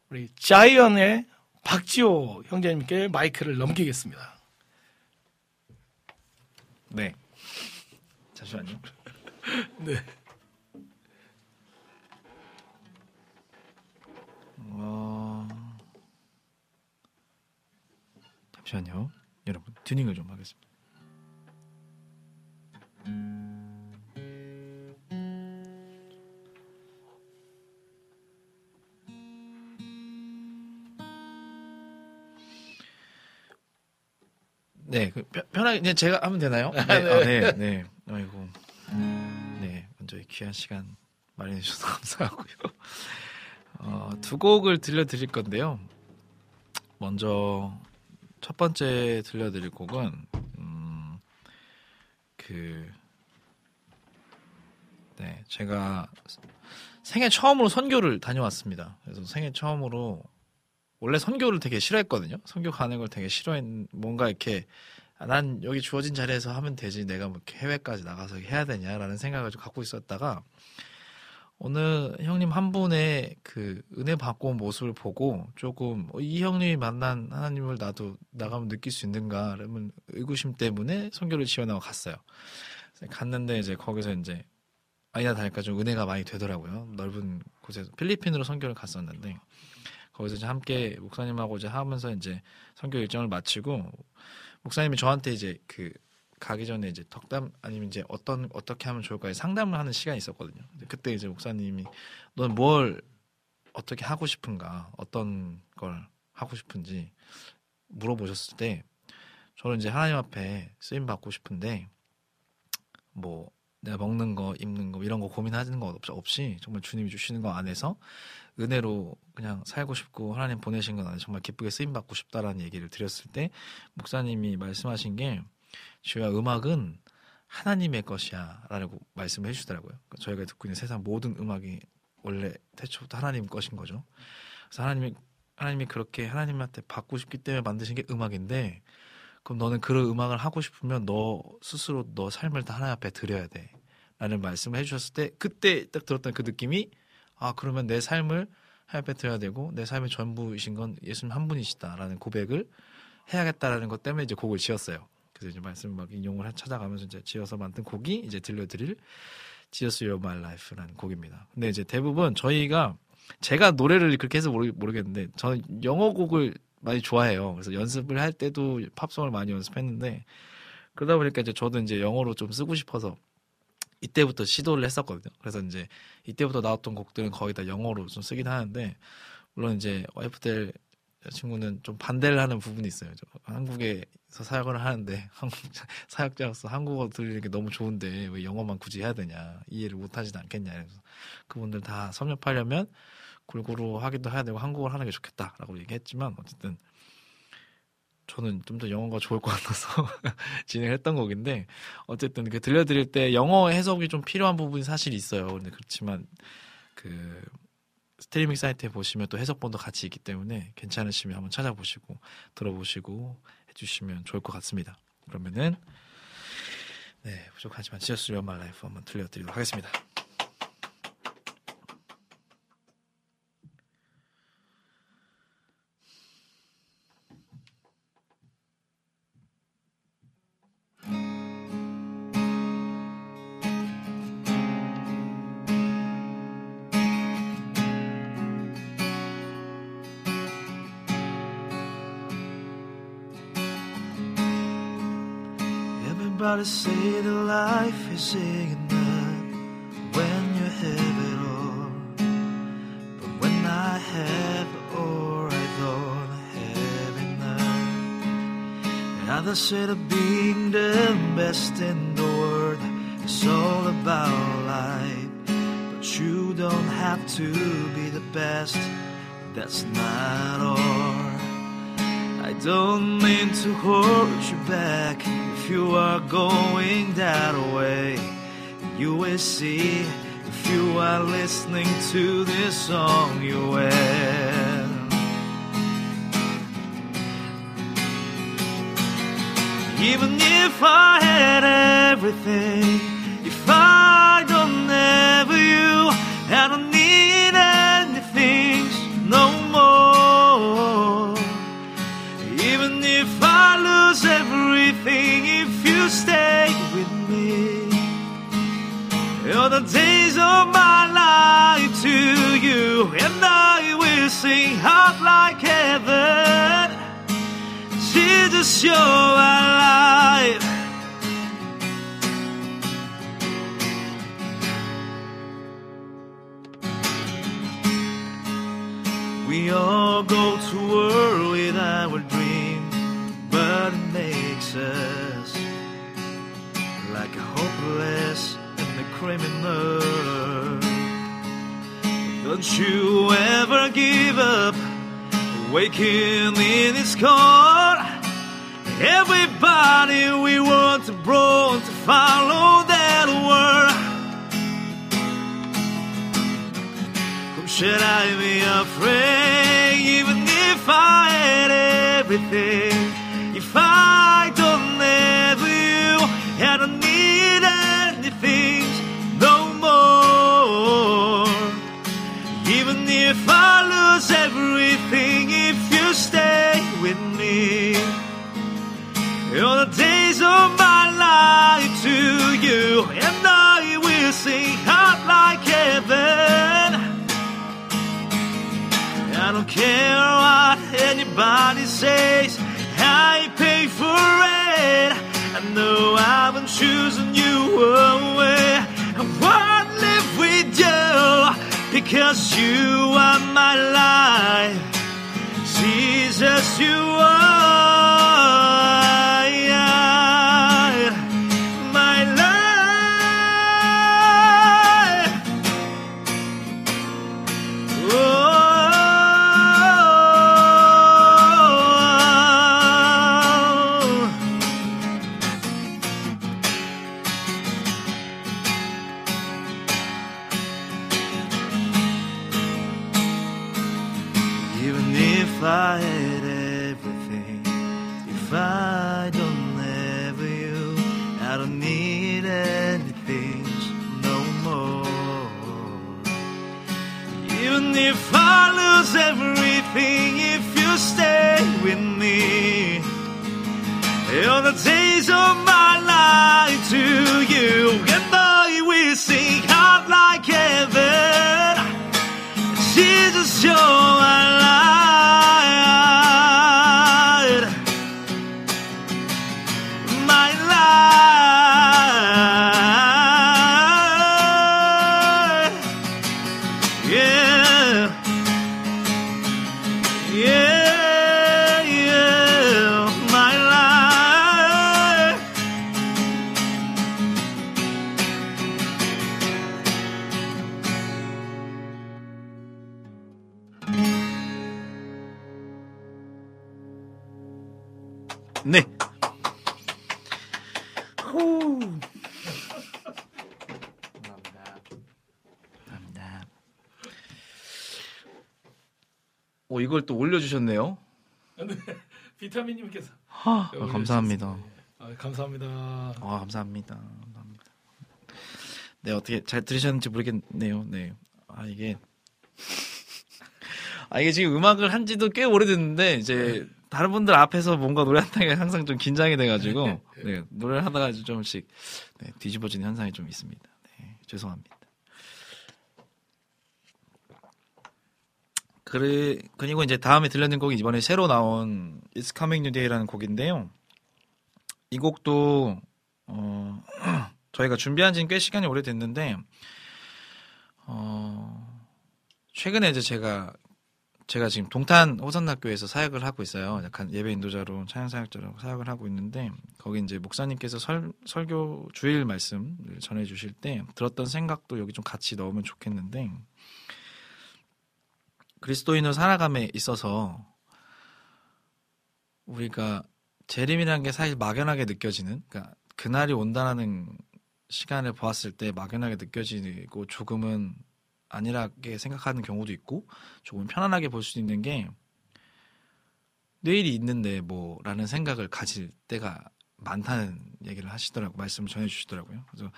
우리 자이언의 박지호 형제님께 마이크를 넘기겠습니다. 네. 잠시만요. [laughs] 네. 어... 잠시만요. 여러분, 튜닝을 좀 하겠습니다. 네, 그 편- 편하게 그냥 제가 하면 되나요? 네, 아, 네, 네. 아이고, 네, 먼저 이 귀한 시간 마련해 주셔서 [laughs] 감사하고요. 어, 두 곡을 들려드릴 건데요. 먼저 첫 번째 들려드릴 곡은 음, 그 네, 제가 생애 처음으로 선교를 다녀왔습니다. 그래서 생애 처음으로 원래 선교를 되게 싫어했거든요. 선교 가는 걸 되게 싫어했, 뭔가 이렇게 아, 난 여기 주어진 자리에서 하면 되지. 내가 뭐 해외까지 나가서 해야 되냐라는 생각을 좀 갖고 있었다가 어느 형님 한 분의 그 은혜 받고 온 모습을 보고 조금 어, 이 형님이 만난 하나님을 나도 나가면 느낄 수 있는가 그러면 의구심 때문에 선교를 지원하고 갔어요. 갔는데 이제 거기서 이제 아니나 다를까 좀 은혜가 많이 되더라고요. 넓은 곳에서 필리핀으로 선교를 갔었는데 거기서 이제 함께 목사님하고 이제 하면서 이제 선교 일정을 마치고 목사님이 저한테 이제 그 가기 전에 이제 덕담 아니면 이제 어떤 어떻게 하면 좋을까 상담을 하는 시간이 있었거든요. 그때 이제 목사님이 넌 뭘 어떻게 하고 싶은가 어떤 걸 하고 싶은지 물어보셨을 때 저는 이제 하나님 앞에 쓰임 받고 싶은데 뭐 내가 먹는 거 입는 거 이런 거 고민하는 거 없- 없이 정말 주님이 주시는 거 안에서 은혜로 그냥 살고 싶고 하나님 보내신 건 안에 정말 기쁘게 쓰임 받고 싶다라는 얘기를 드렸을 때 목사님이 말씀하신 게 주야 음악은 하나님의 것이야라고 말씀을 해주시더라고요. 그러니까 저희가 듣고 있는 세상 모든 음악이 원래 태초부터 하나님 것인 거죠. 그래서 하나님이 하나님이 그렇게 하나님한테 받고 싶기 때문에 만드신 게 음악인데 그럼 너는 그런 음악을 하고 싶으면 너 스스로 너 삶을 다 하나님 앞에 드려야 돼. 라는 말씀을 해주셨을 때 그때 딱 들었던 그 느낌이 아 그러면 내 삶을 하나님 앞에 드려야 되고 내 삶의 전부이신 건 예수님 한 분이시다라는 고백을 해야겠다라는 것 때문에 이제 곡을 지었어요. 그래서 이제 말씀 막 인용을 찾아가면서 이제 지어서 만든 곡이 이제 들려드릴 Jesus You're My Life라는 곡입니다. 근데 이제 대부분 저희가 제가 노래를 그렇게 해서 모르, 모르겠는데 저는 영어 곡을 많이 좋아해요. 그래서 연습을 할 때도 팝송을 많이 연습했는데 그러다 보니까 이제 저도 이제 영어로 좀 쓰고 싶어서 이때부터 시도를 했었거든요. 그래서 이제 이때부터 나왔던 곡들은 거의 다 영어로 좀 쓰긴 하는데 물론 이제 와이프들 친구는 좀 반대를 하는 부분이 있어요. 저 한국에서 사역을 하는데 [laughs] 한국 사역자로서 한국어 들리는 게 너무 좋은데 왜 영어만 굳이 해야 되냐 이해를 못 하진 않겠냐 그래서 그분들 다 섭렵하려면 골고루 하기도 해야 되고 한국어를 하는 게 좋겠다라고 얘기했지만 어쨌든 저는 좀 더 영어가 좋을 것 같아서 [laughs] 진행했던 곡인데 어쨌든 그 들려드릴 때 영어 해석이 좀 필요한 부분이 사실 있어요. 근데 그렇지만 그 스트리밍 사이트에 보시면 또 해석본도 같이 있기 때문에 괜찮으시면 한번 찾아보시고 들어보시고 해주시면 좋을 것 같습니다. 그러면은 네 부족하지만 Jesus Real Life 한번 들려드리도록 하겠습니다. Everybody say that life is that when you have it all. But when I have it all, I don't have enough. And others say that being the best in the world is all about life. But you don't have to be the best, that's not all. I don't mean to hold you back if you are going that way. You will see if you are listening to this song you will. Even if I had everything, if I Sing out like heaven. Jesus, you're alive. We all go to war with our dream, but it makes us like a hopeless and a criminal. Don't you ever give up, waking in its core. Everybody we want to brought to follow that word. Whom should I be afraid? Even if I had everything, if I I don't care what anybody says, I pay for it. I know I've been choosing you away. I won't live with you because you are my life. Jesus, you are so much. 이걸 또 올려주셨네요. 비타민님께서 아, 감사합니다. 아, 감사합니다. 아 감사합니다. 감사합니다. 네 어떻게 잘 들으셨는지 모르겠네요. 네. 아 이게 [laughs] 아 이게 지금 음악을 한 지도 꽤 오래됐는데 이제 다른 분들 앞에서 뭔가 노래한다는 게 항상 좀 긴장이 돼가지고 [laughs] 네, 노래를 하다가 좀씩 네, 뒤집어지는 현상이 좀 있습니다. 네, 죄송합니다. 그래 그리고 이제 다음에 들려는 곡이 이번에 새로 나온 It's Coming New Day라는 곡인데요. 이 곡도 어, [clears throat] 저희가 준비한 지는 꽤 시간이 오래됐는데 어, 최근에 이제 제가 제가 지금 동탄 호선학교에서 사역을 하고 있어요. 약간 예배 인도자로 찬양 사역자로 사역을 하고 있는데 거기 이제 목사님께서 설, 설교 주일 말씀을 전해 주실 때 들었던 생각도 여기 좀 같이 넣으면 좋겠는데 그리스도인으로 살아감에 있어서 우리가 재림이라는 게 사실 막연하게 느껴지는 그러니까 그날이 온다라는 시간을 보았을 때 막연하게 느껴지고 조금은 안일하게 생각하는 경우도 있고 조금 편안하게 볼 수 있는 게 내일이 있는데 뭐라는 생각을 가질 때가 많다는 얘기를 하시더라고 말씀을 전해주시더라고요. 그래서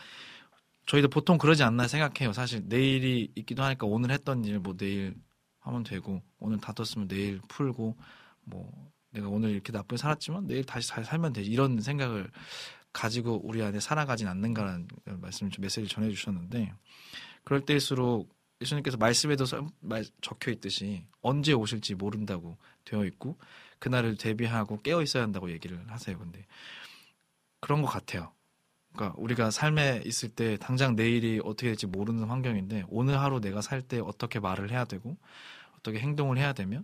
저희도 보통 그러지 않나 생각해요. 사실 내일이 있기도 하니까 오늘 했던 일 뭐 내일 하면 되고 오늘 다퉜으면 내일 풀고 뭐 내가 오늘 이렇게 나쁘게 살았지만 내일 다시 잘 살면 되지 이런 생각을 가지고 우리 안에 살아가진 않는가라는 말씀을 좀 메시지를 전해 주셨는데 그럴 때일수록 예수님께서 말씀에도 적혀 있듯이 언제 오실지 모른다고 되어 있고 그날을 대비하고 깨어 있어야 한다고 얘기를 하세요. 근데 그런 것 같아요. 그러니까 우리가 삶에 있을 때 당장 내일이 어떻게 될지 모르는 환경인데 오늘 하루 내가 살 때 어떻게 말을 해야 되고 어떻게 행동을 해야 되며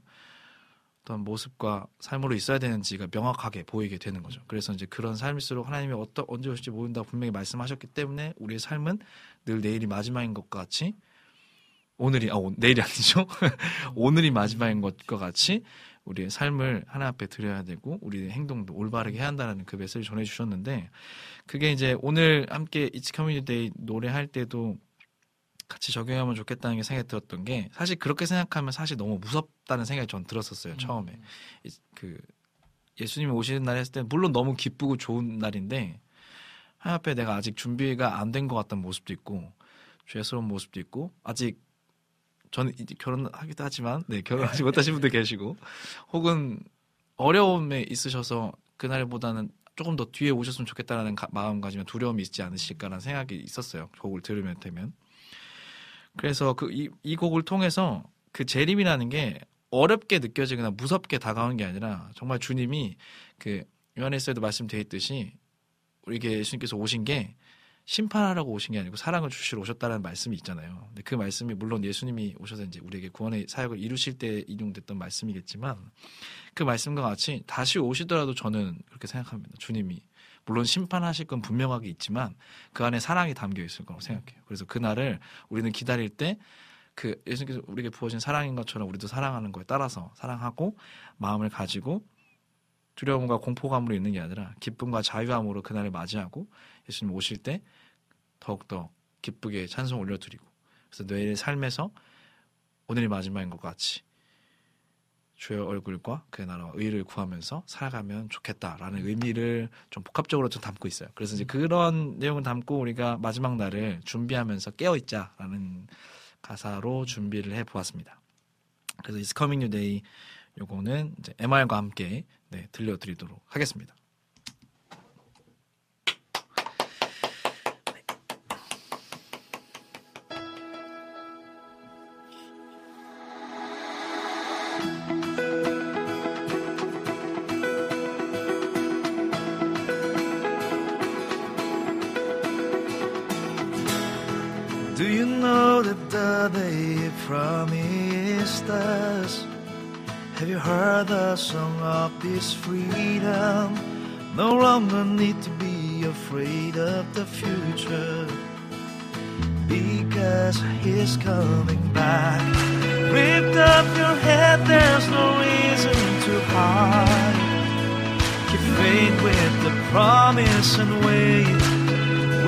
어떤 모습과 삶으로 있어야 되는지가 명확하게 보이게 되는 거죠. 그래서 이제 그런 삶일수록 하나님이 어떠, 언제 오실지 모른다고 분명히 말씀하셨기 때문에 우리의 삶은 늘 내일이 마지막인 것과 같이 오늘이 아 오- 내일이 아니죠. [laughs] 오늘이 마지막인 것과 같이 우리의 삶을 하나님 앞에 드려야 되고 우리의 행동도 올바르게 해야 한다는 그 메시지를 전해 주셨는데 그게 이제 오늘 함께 It's Coming the Day 노래할 때도 같이 적용하면 좋겠다는 게 생각이 들었던 게 사실 그렇게 생각하면 사실 너무 무섭다는 생각이 전 들었었어요 처음에. 이- 그 예수님이 오시는 날 했을 때 물론 너무 기쁘고 좋은 날인데 하나님 앞에 내가 아직 준비가 안 된 것 같다는 모습도 있고 죄스러운 모습도 있고 아직 저는 이제 결혼하기도 하지만 네 결혼하지 못하신 분들 계시고 [laughs] 혹은 어려움에 있으셔서 그날보다는 조금 더 뒤에 오셨으면 좋겠다라는 가- 마음가짐에 두려움이 있지 않으실까라는 생각이 있었어요 곡을 들으면 되면 그래서 그 이 이 곡을 통해서 그 재림이라는 게 어렵게 느껴지거나 무섭게 다가오는 게 아니라 정말 주님이 그 요한에서도 말씀되어 있듯이 우리에게 예수님께서 오신 게 심판하라고 오신 게 아니고 사랑을 주시러 오셨다는 말씀이 있잖아요. 근데 그 말씀이 물론 예수님이 오셔서 이제 우리에게 구원의 사역을 이루실 때 인용됐던 말씀이겠지만 그 말씀과 같이 다시 오시더라도 저는 그렇게 생각합니다. 주님이 물론 심판하실 건 분명하게 있지만 그 안에 사랑이 담겨 있을 거라고 생각해요. 그래서 그날을 우리는 기다릴 때 그 예수님께서 우리에게 부어진 사랑인 것처럼 우리도 사랑하는 거에 따라서 사랑하고 마음을 가지고 두려움과 공포감으로 있는 게 아니라 기쁨과 자유함으로 그날을 맞이하고 예수님 오실 때 더욱더 기쁘게 찬송 올려드리고 그래서 너희의 삶에서 오늘이 마지막인 것 같이 주의 얼굴과 그의 나라와 의를 구하면서 살아가면 좋겠다라는 의미를 좀 복합적으로 좀 담고 있어요. 그래서 이제 그런 내용을 담고 우리가 마지막 날을 준비하면서 깨어 있자라는 가사로 준비를 해 보았습니다. 그래서 New Day 요거는 이제 MR과 함께 네, 들려드리도록 하겠습니다. Promised us? Have you heard the song of this freedom? No longer need to be afraid of the future because he's coming back. Lift up your head, there's no reason to hide. Keep faith with the promise and wait.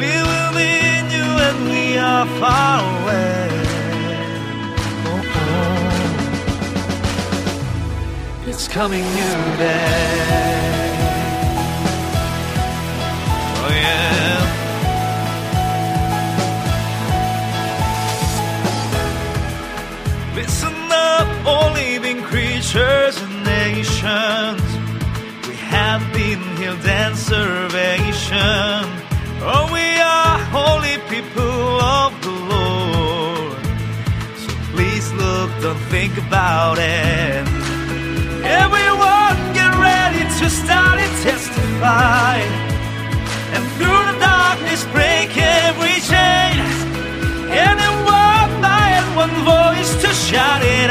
We will be in you and we are far away. It's coming new day. Oh yeah. Listen up, all living creatures and nations. We have been healed and salvation. Oh, we are holy people of the Lord. So please look, don't think about it. Everyone get ready to start and testify. And through the darkness break every chain. And then one by one voice to shout it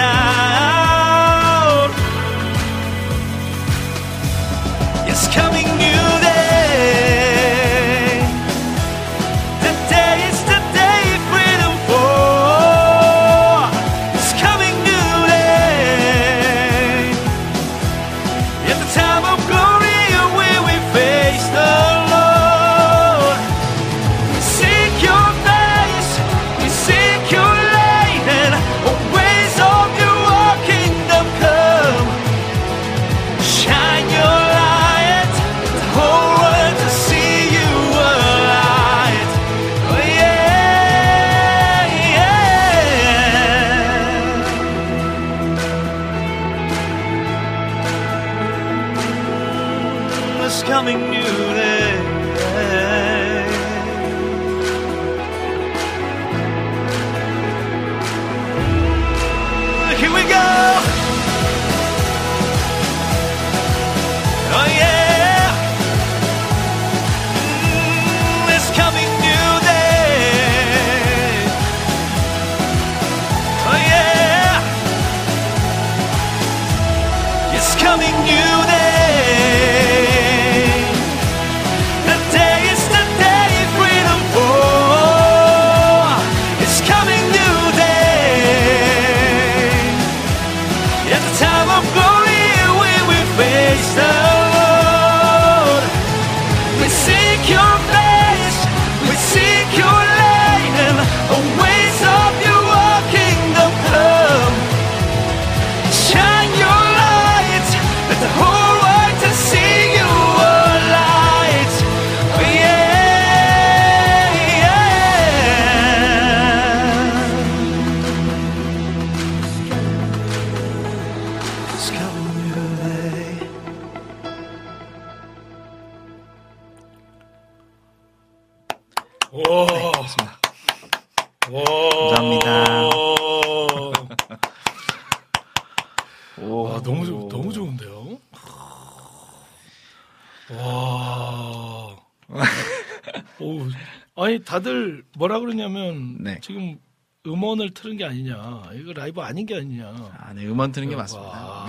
다들 뭐라 그러냐면 네. 지금 음원을 틀은 게 아니냐, 이거 라이브 아닌 게 아니냐. 아, 네, 음원 트는 게 맞습니다. 와.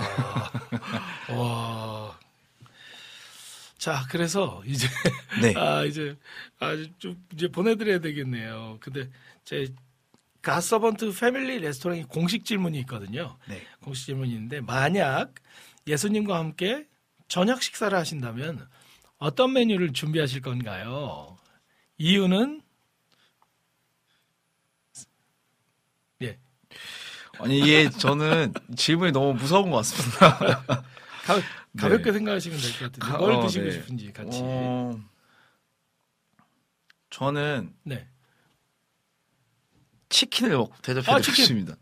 [laughs] 와. 자, 그래서 이제 [laughs] 네. 아 이제 아좀 이제 보내 드려야 되겠네요. 근데 제 가서번트 패밀리 레스토랑이 공식 질문이 있거든요. 네. 공식 질문인데 만약 예수님과 함께 저녁 식사를 하신다면 어떤 메뉴를 준비하실 건가요? 이유는 아니 이게 저는 질문이 너무 무서운 것 같습니다. 가, 가볍게 생각하시면 될 것 같은데 가- 뭘 어, 드시고 네. 싶은지 같이. 어, 저는 네. 치킨을 먹고 아, 대접해 치킨. 드리겠습니다.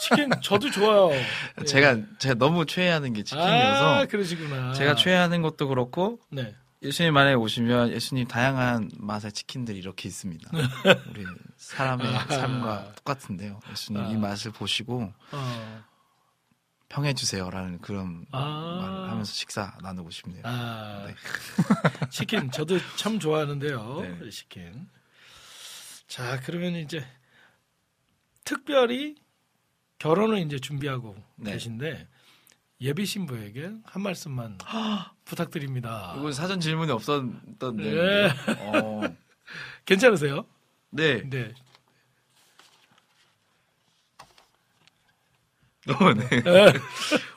치킨 저도 좋아요. [laughs] 예. 제가 제가 너무 최애하는 게 치킨이어서 아, 그러시구나. 제가 최애하는 것도 그렇고 네. 예수님 만에 오시면 예수님 다양한 맛의 치킨들이 이렇게 있습니다. [laughs] 우리 사람의 아하. 삶과 똑같은데요. 예수님 아. 이 맛을 보시고 어. 평해 주세요라는 그런 아. 말을 하면서 식사 나누고 싶네요. 아. 네. [laughs] 치킨 저도 참 좋아하는데요. 네. 치킨. 자, 그러면 이제 특별히 결혼을 이제 준비하고 네. 계신데 예비 신부에게 한 말씀만 [gasps] 부탁드립니다. 이건 사전 질문이 없었던 네. 어, [laughs] 괜찮으세요? 네. 네. [laughs] 어, 네.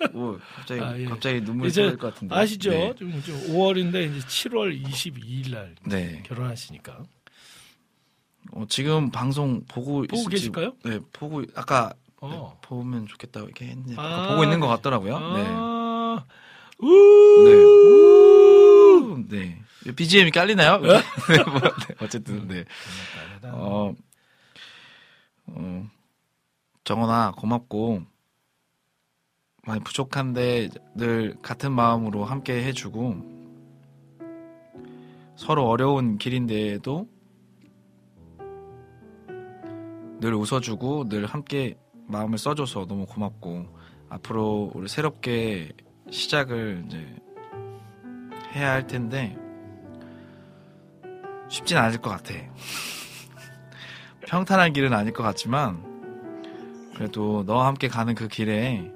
[laughs] 오, 갑자기 아, 예. 갑자기 눈물이 쏠릴 것 같은데. 아시죠? 네. 좀, 좀 5월인데 이제 7월 22일 날 네. 결혼하시니까. 어, 지금 방송 보고 보고 있을지- 계실까요? 네, 보고 아까 어. 보면 좋겠다 이렇게 했는데 아, 보고 있는 것 같더라고요. 네. 아, 우! 네. 우! 네. BGM이 깔리나요? [laughs] 네, 뭐, 네, 어쨌든 네. 어, 어, 정원아 고맙고 많이 부족한데 늘 같은 마음으로 함께 해주고 서로 어려운 길인데도 늘 웃어주고 늘 함께 마음을 써줘서 너무 고맙고 앞으로 우리 새롭게 시작을 이제 해야 할 텐데 쉽진 않을 것 같아. [laughs] 평탄한 길은 아닐 것 같지만 그래도 너와 함께 가는 그 길에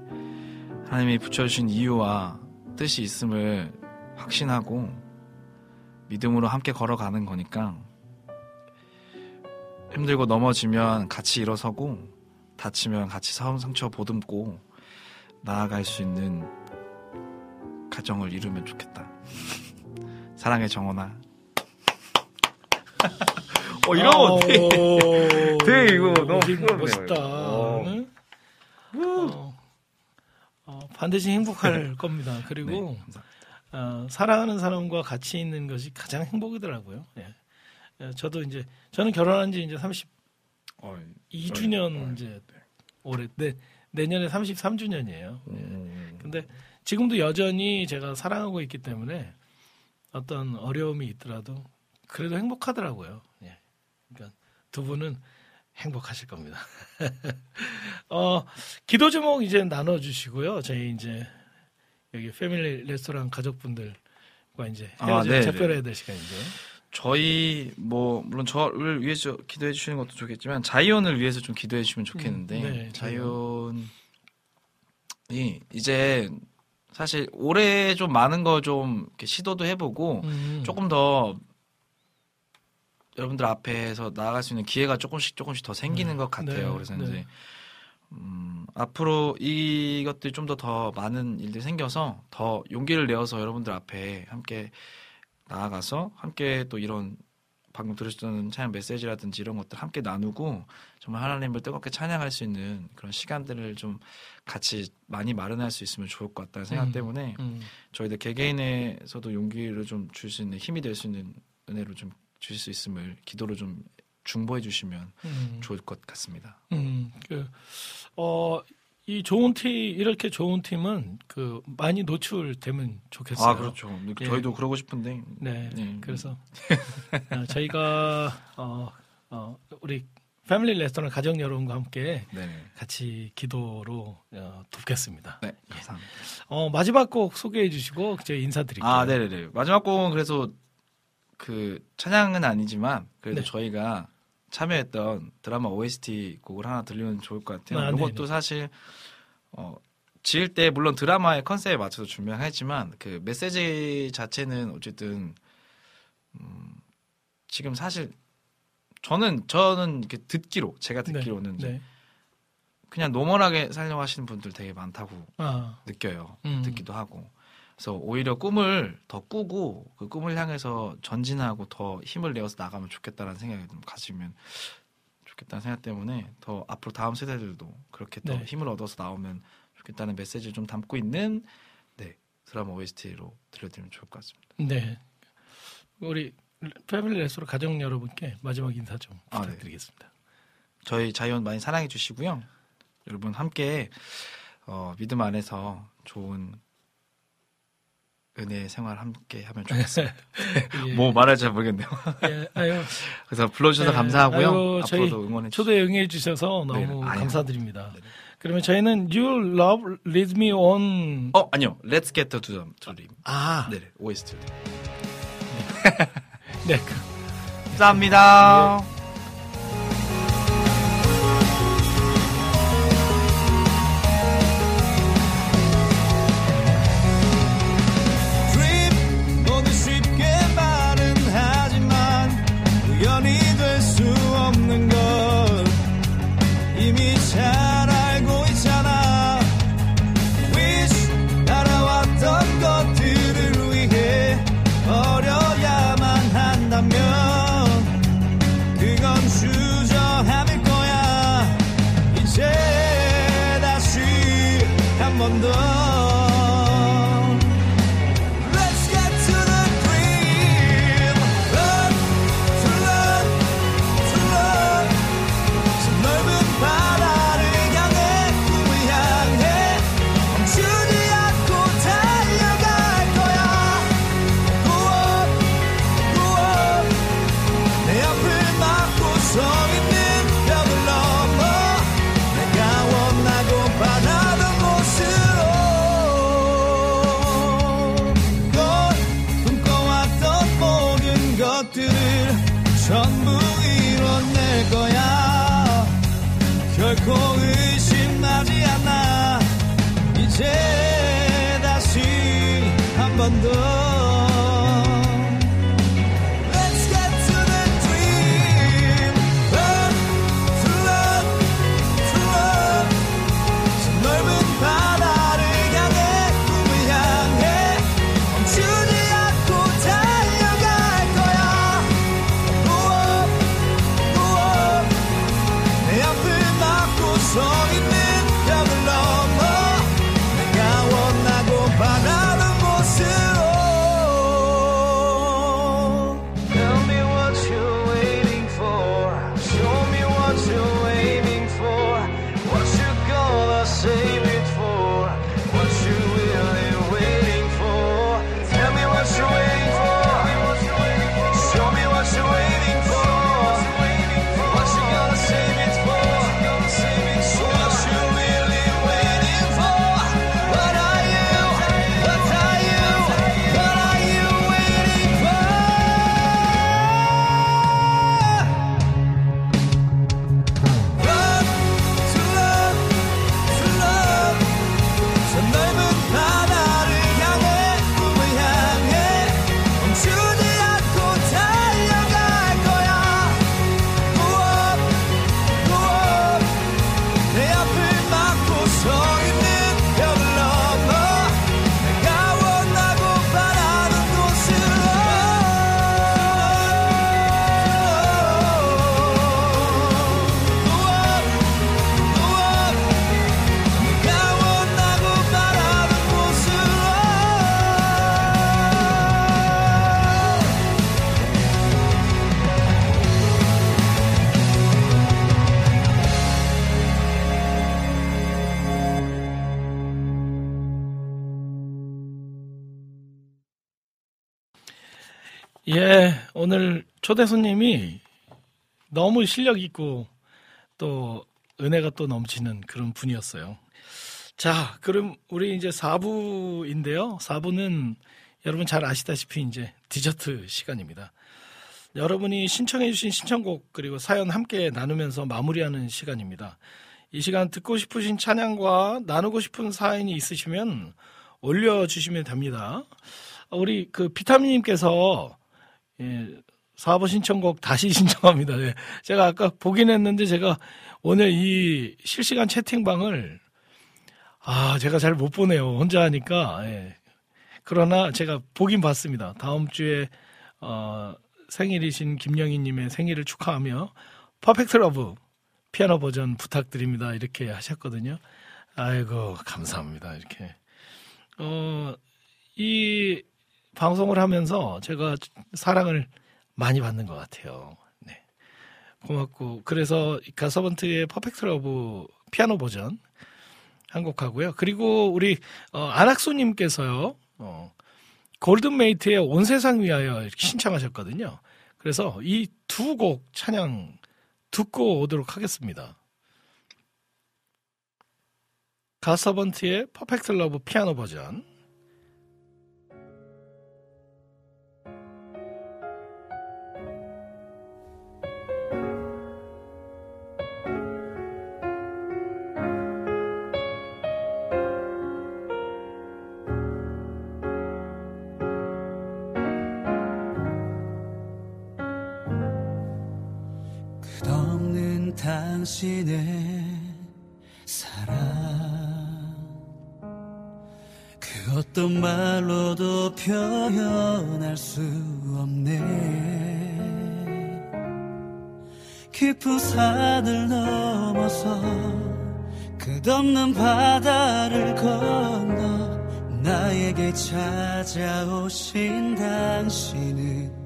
하나님이 붙여주신 이유와 뜻이 있음을 확신하고 믿음으로 함께 걸어가는 거니까 힘들고 넘어지면 같이 일어서고 다치면 같이 상- 상처 보듬고 나아갈 수 있는 가정을 이루면 좋겠다. [laughs] 사랑해 정원아. [laughs] 어 이런 거 어때? 되게 이거 너무 되게 멋있다. 이거. 네? 어, 어, 반드시 행복할 [laughs] 겁니다. 그리고 네. 어, 사랑하는 사람과 같이 있는 것이 가장 행복이더라고요. 예. 예, 저도 이제 저는 결혼한 지 이제 32주년 이제 올해 내, 내년에 33주년이에요. 음, 근데 지금도 여전히 제가 사랑하고 있기 때문에 어떤 어려움이 있더라도 그래도 행복하더라고요. 예. 그러니까 두 분은 행복하실 겁니다. [laughs] 어, 기도 제목 이제 나눠 주시고요. 저희 이제 여기 패밀리 레스토랑 가족분들과 이제 아, 헤어져 네, 작별해야 될 시간이죠. 저희 뭐 물론 저를 위해서 기도해 주시는 것도 좋겠지만 자이언을 위해서 좀 기도해 주시면 좋겠는데 음, 네, 자이언이 이제 사실 올해 좀 많은 거 좀 시도도 해보고 음. 조금 더 여러분들 앞에서 나아갈 수 있는 기회가 조금씩 조금씩 더 생기는 네. 것 같아요. 네. 그래서 네. 이제 음, 앞으로 이것들이 좀 더 더 많은 일들이 생겨서 더 용기를 내어서 여러분들 앞에 함께 나아가서 함께 또 이런 방금 들으셨던 찬양 메시지라든지 이런 것들 함께 나누고 정말 하나님을 뜨겁게 찬양할 수 있는 그런 시간들을 좀 같이 많이 마련할 수 있으면 좋을 것 같다는 생각 음. 때문에 음. 저희들 개개인에서도 용기를 좀 줄 수 있는 힘이 될 수 있는 은혜로 좀 주실 수 있음을 기도로 좀 중보해 주시면 음. 좋을 것 같습니다. 음, 그, 어, 이 좋은 팀, 이렇게 좋은 팀은 그 많이 노출되면 좋겠어요. 아 그렇죠. 예. 저희도 그러고 싶은데 네. 네. 그래서 어, 저희가 어, 어, 우리 패밀리 레스토랑 가족 여러분과 함께 네. 같이 기도로 어, 돕겠습니다. 네, 감사합니다. 어, 마지막 곡 소개해 주시고 저희 인사드릴게요. 아, 네네네. 마지막 곡은 그래서 그 찬양은 아니지만 그래도 네. 저희가 참여했던 드라마 OST 곡을 하나 들리면 좋을 것 같아요. 아, 이것도 네네. 사실 어, 지을 때 물론 드라마의 컨셉에 맞춰서 준비하겠지만 그 메시지 자체는 어쨌든 음, 지금 사실 저는 저는 이렇게 듣기로 제가 네, 듣기로는 이제 네. 그냥 노멀하게 살려고 하시는 분들 되게 많다고 아, 느껴요. 음. 듣기도 하고. 그래서 오히려 꿈을 더 꾸고 그 꿈을 향해서 전진하고 더 힘을 내어서 나가면 좋겠다라는 생각이 좀 가지면 좋겠다는 생각 때문에 더 앞으로 다음 세대들도 그렇게 더 네. 힘을 얻어서 나오면 좋겠다는 메시지를 좀 담고 있는 네 드라마 OST로 들려드리면 좋을 것 같습니다. 네. 우리 패밀리 레스토랑 가족 여러분께 마지막 인사 좀 아, 네. 부탁드리겠습니다. 저희 자이언 많이 사랑해 주시고요. 여러분 함께 어, 믿음 안에서 좋은 은혜 생활 함께 하면 좋겠습니다. [laughs] 예. 뭐 말할지 잘 모르겠네요. 예, 아유, [laughs] 그래서 불러주셔서 네, 감사하고요. 아유, 앞으로도 응원해 주시고 초대 응해 주셔서 너무 네. 감사드립니다. 네네. 그러면 저희는 You Love Leads Me On 어 아니요, Let's Get to the Dream. 아, 네, OST. 네. 그- [laughs] 감사합니다. 한 오늘 초대 손님이 너무 실력 있고 또 은혜가 또 넘치는 그런 분이었어요. 자, 그럼 우리 이제 4부인데요. 4부는 여러분 잘 아시다시피 이제 디저트 시간입니다. 여러분이 신청해주신 신청곡 그리고 사연 함께 나누면서 마무리하는 시간입니다. 이 시간 듣고 싶으신 찬양과 나누고 싶은 사연이 있으시면 올려주시면 됩니다. 우리 그 비타민님께서 예, 4부 신청곡 다시 [laughs] 신청합니다. 네. 제가 아까 보긴 했는데 제가 오늘 이 실시간 채팅방을 아 제가 잘 못 보네요. 혼자 하니까. 예. 그러나 제가 보긴 봤습니다. 다음 주에 어, 생일이신 김영희 님의 생일을 축하하며 Perfect Love 피아노 버전 부탁드립니다. 이렇게 하셨거든요. 아이고, 감사합니다. 이렇게. 어, 이 방송을 하면서 제가 사랑을 많이 받는 것 같아요. 네. 고맙고. 그래서 갓서번트의 Perfect Love 피아노 버전 한 곡 하고요. 그리고 우리, 어, 안학수님께서요, 어, 골든메이트의 온 세상 위하여 신청하셨거든요. 그래서 이 두 곡 찬양 듣고 오도록 하겠습니다. 가서번트의 퍼펙트 러브 피아노 버전. 당신의 사랑. 그 어떤 말로도 표현할 수 없네. 깊은 산을 넘어서 끝없는 바다를 건너 나에게 찾아오신 당신은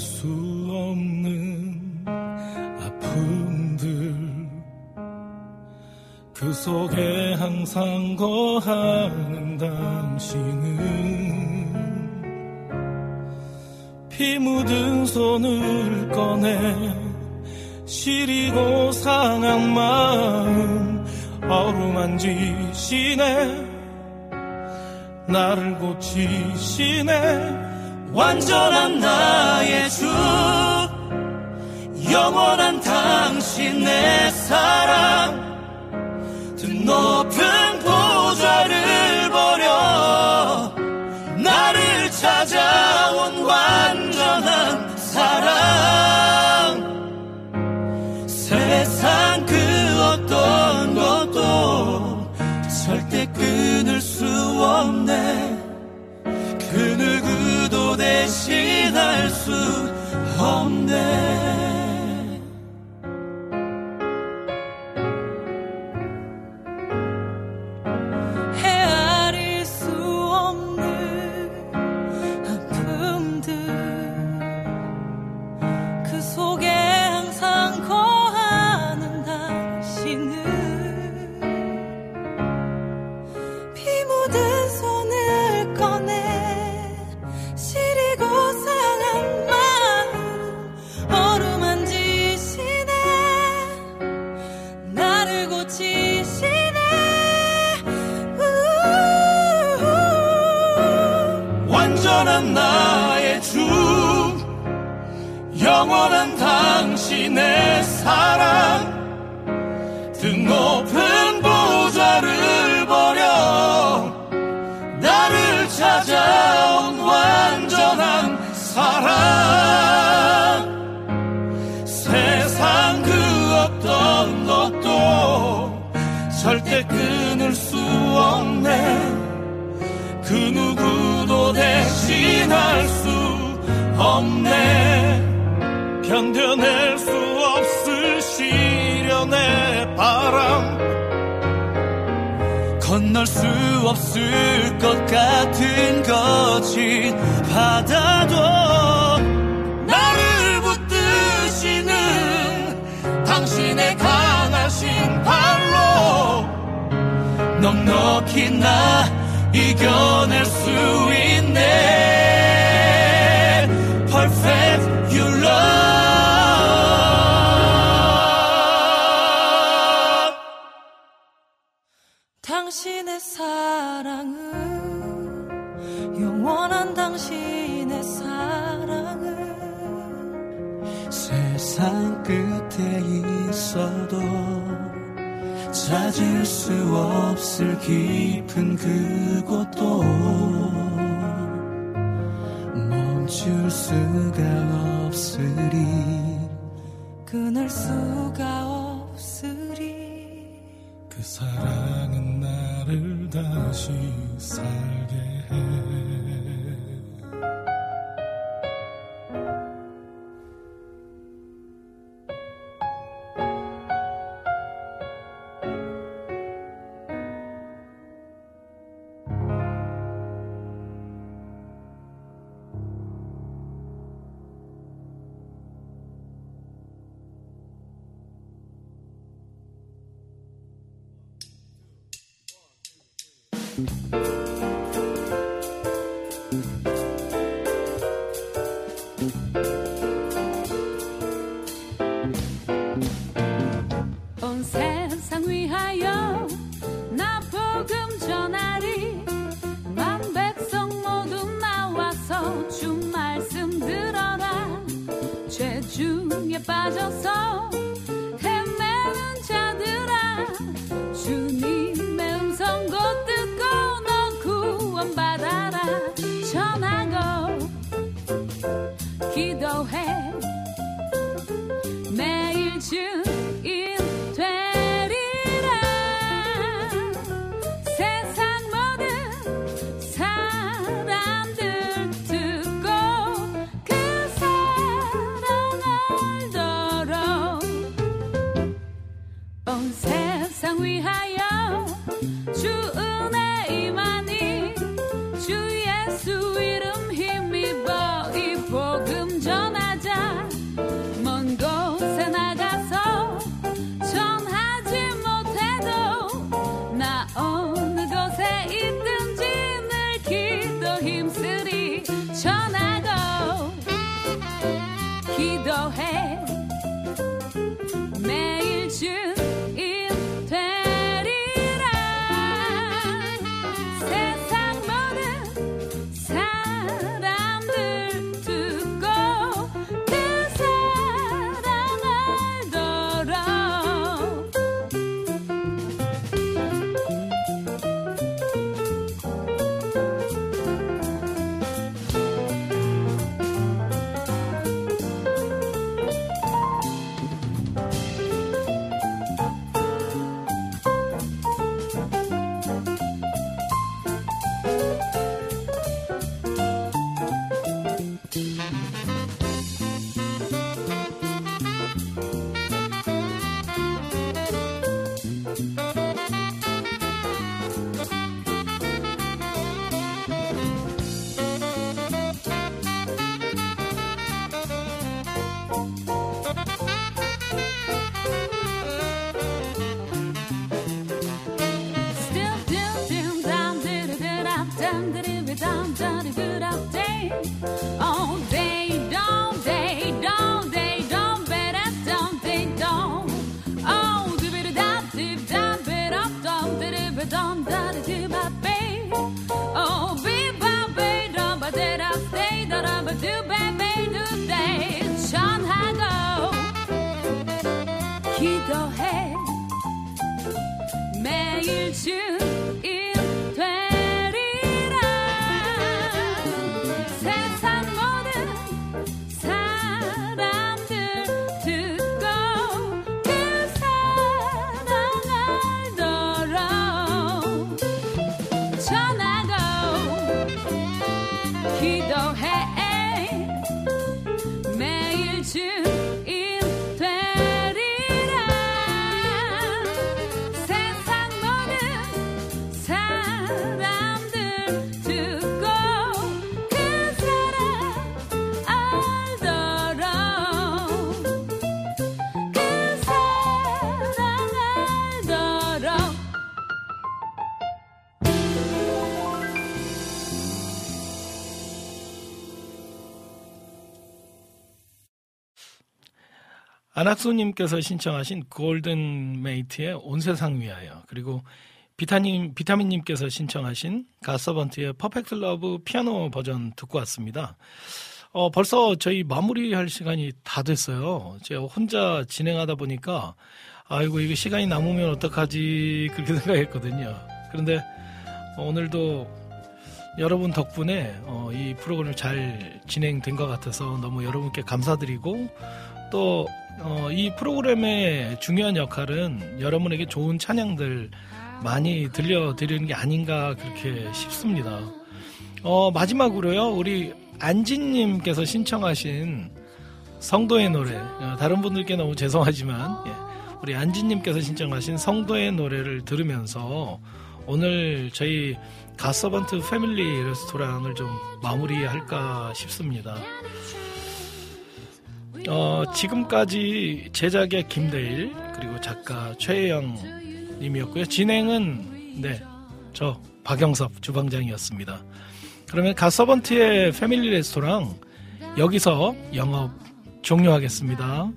수 없는 아픔들. 그 속에 항상 거하는 당신은 피 묻은 손을 꺼내 시리고 상한 마음 어루만지시네. 나를 고치시네 완전한 나의 주 영원한 당신의 사랑. 드높은 보좌를 버려 나를 찾아온 완전한 사랑. 세상 그 어떤 것도 절대 끊을 수 없네. 그 누구도 대신할 수 없네 영원한 당신의 사랑. 등높은 보좌를 버려. 나를 찾아온 완전한 사랑. 세상 그 어떤 것도 절대 끊을 수 없네. 그 누구도 대신할 수 없네 견뎌낼 수 없을 시련의 바람. 건널 수 없을 것 같은 거친 바다도 나를 붙드시는 당신의 강하신 발로 넉넉히 나 이겨낼 수 있네 당신의 사랑은 영원한 당신의 사랑은 세상 끝에 있어도 찾을 수 없을 깊은 그곳도 멈출 수가 없으리. 끊을 수가 없으리 그 사랑은 나를 다시 살게 해 안학수님께서 신청하신 골든 메이트의 온 세상 위하여 그리고 비타님 비타민님께서 신청하신 갓서번트의 Perfect Love 피아노 버전 듣고 왔습니다. 어, 벌써 저희 마무리할 시간이 다 됐어요. 제가 혼자 진행하다 보니까 아이고 이거 시간이 남으면 어떡하지 그렇게 [laughs] 생각했거든요. 그런데 오늘도 여러분 덕분에 어, 이 프로그램 잘 진행된 것 같아서 너무 여러분께 감사드리고 또 어, 이 프로그램의 중요한 역할은 여러분에게 좋은 찬양들 많이 들려드리는 게 아닌가 그렇게 싶습니다. 어, 마지막으로요, 우리 안진님께서 신청하신 성도의 노래, 어, 다른 분들께 너무 죄송하지만, 예, 우리 안진님께서 신청하신 성도의 노래를 들으면서 오늘 저희 가서번트 패밀리 레스토랑을 좀 마무리할까 싶습니다. 어, 지금까지 제작의 김대일 그리고 작가 최혜영 님이었고요. 진행은 네, 저 박영섭 주방장이었습니다. 그러면 가서번트의 패밀리 레스토랑 여기서 영업 종료하겠습니다.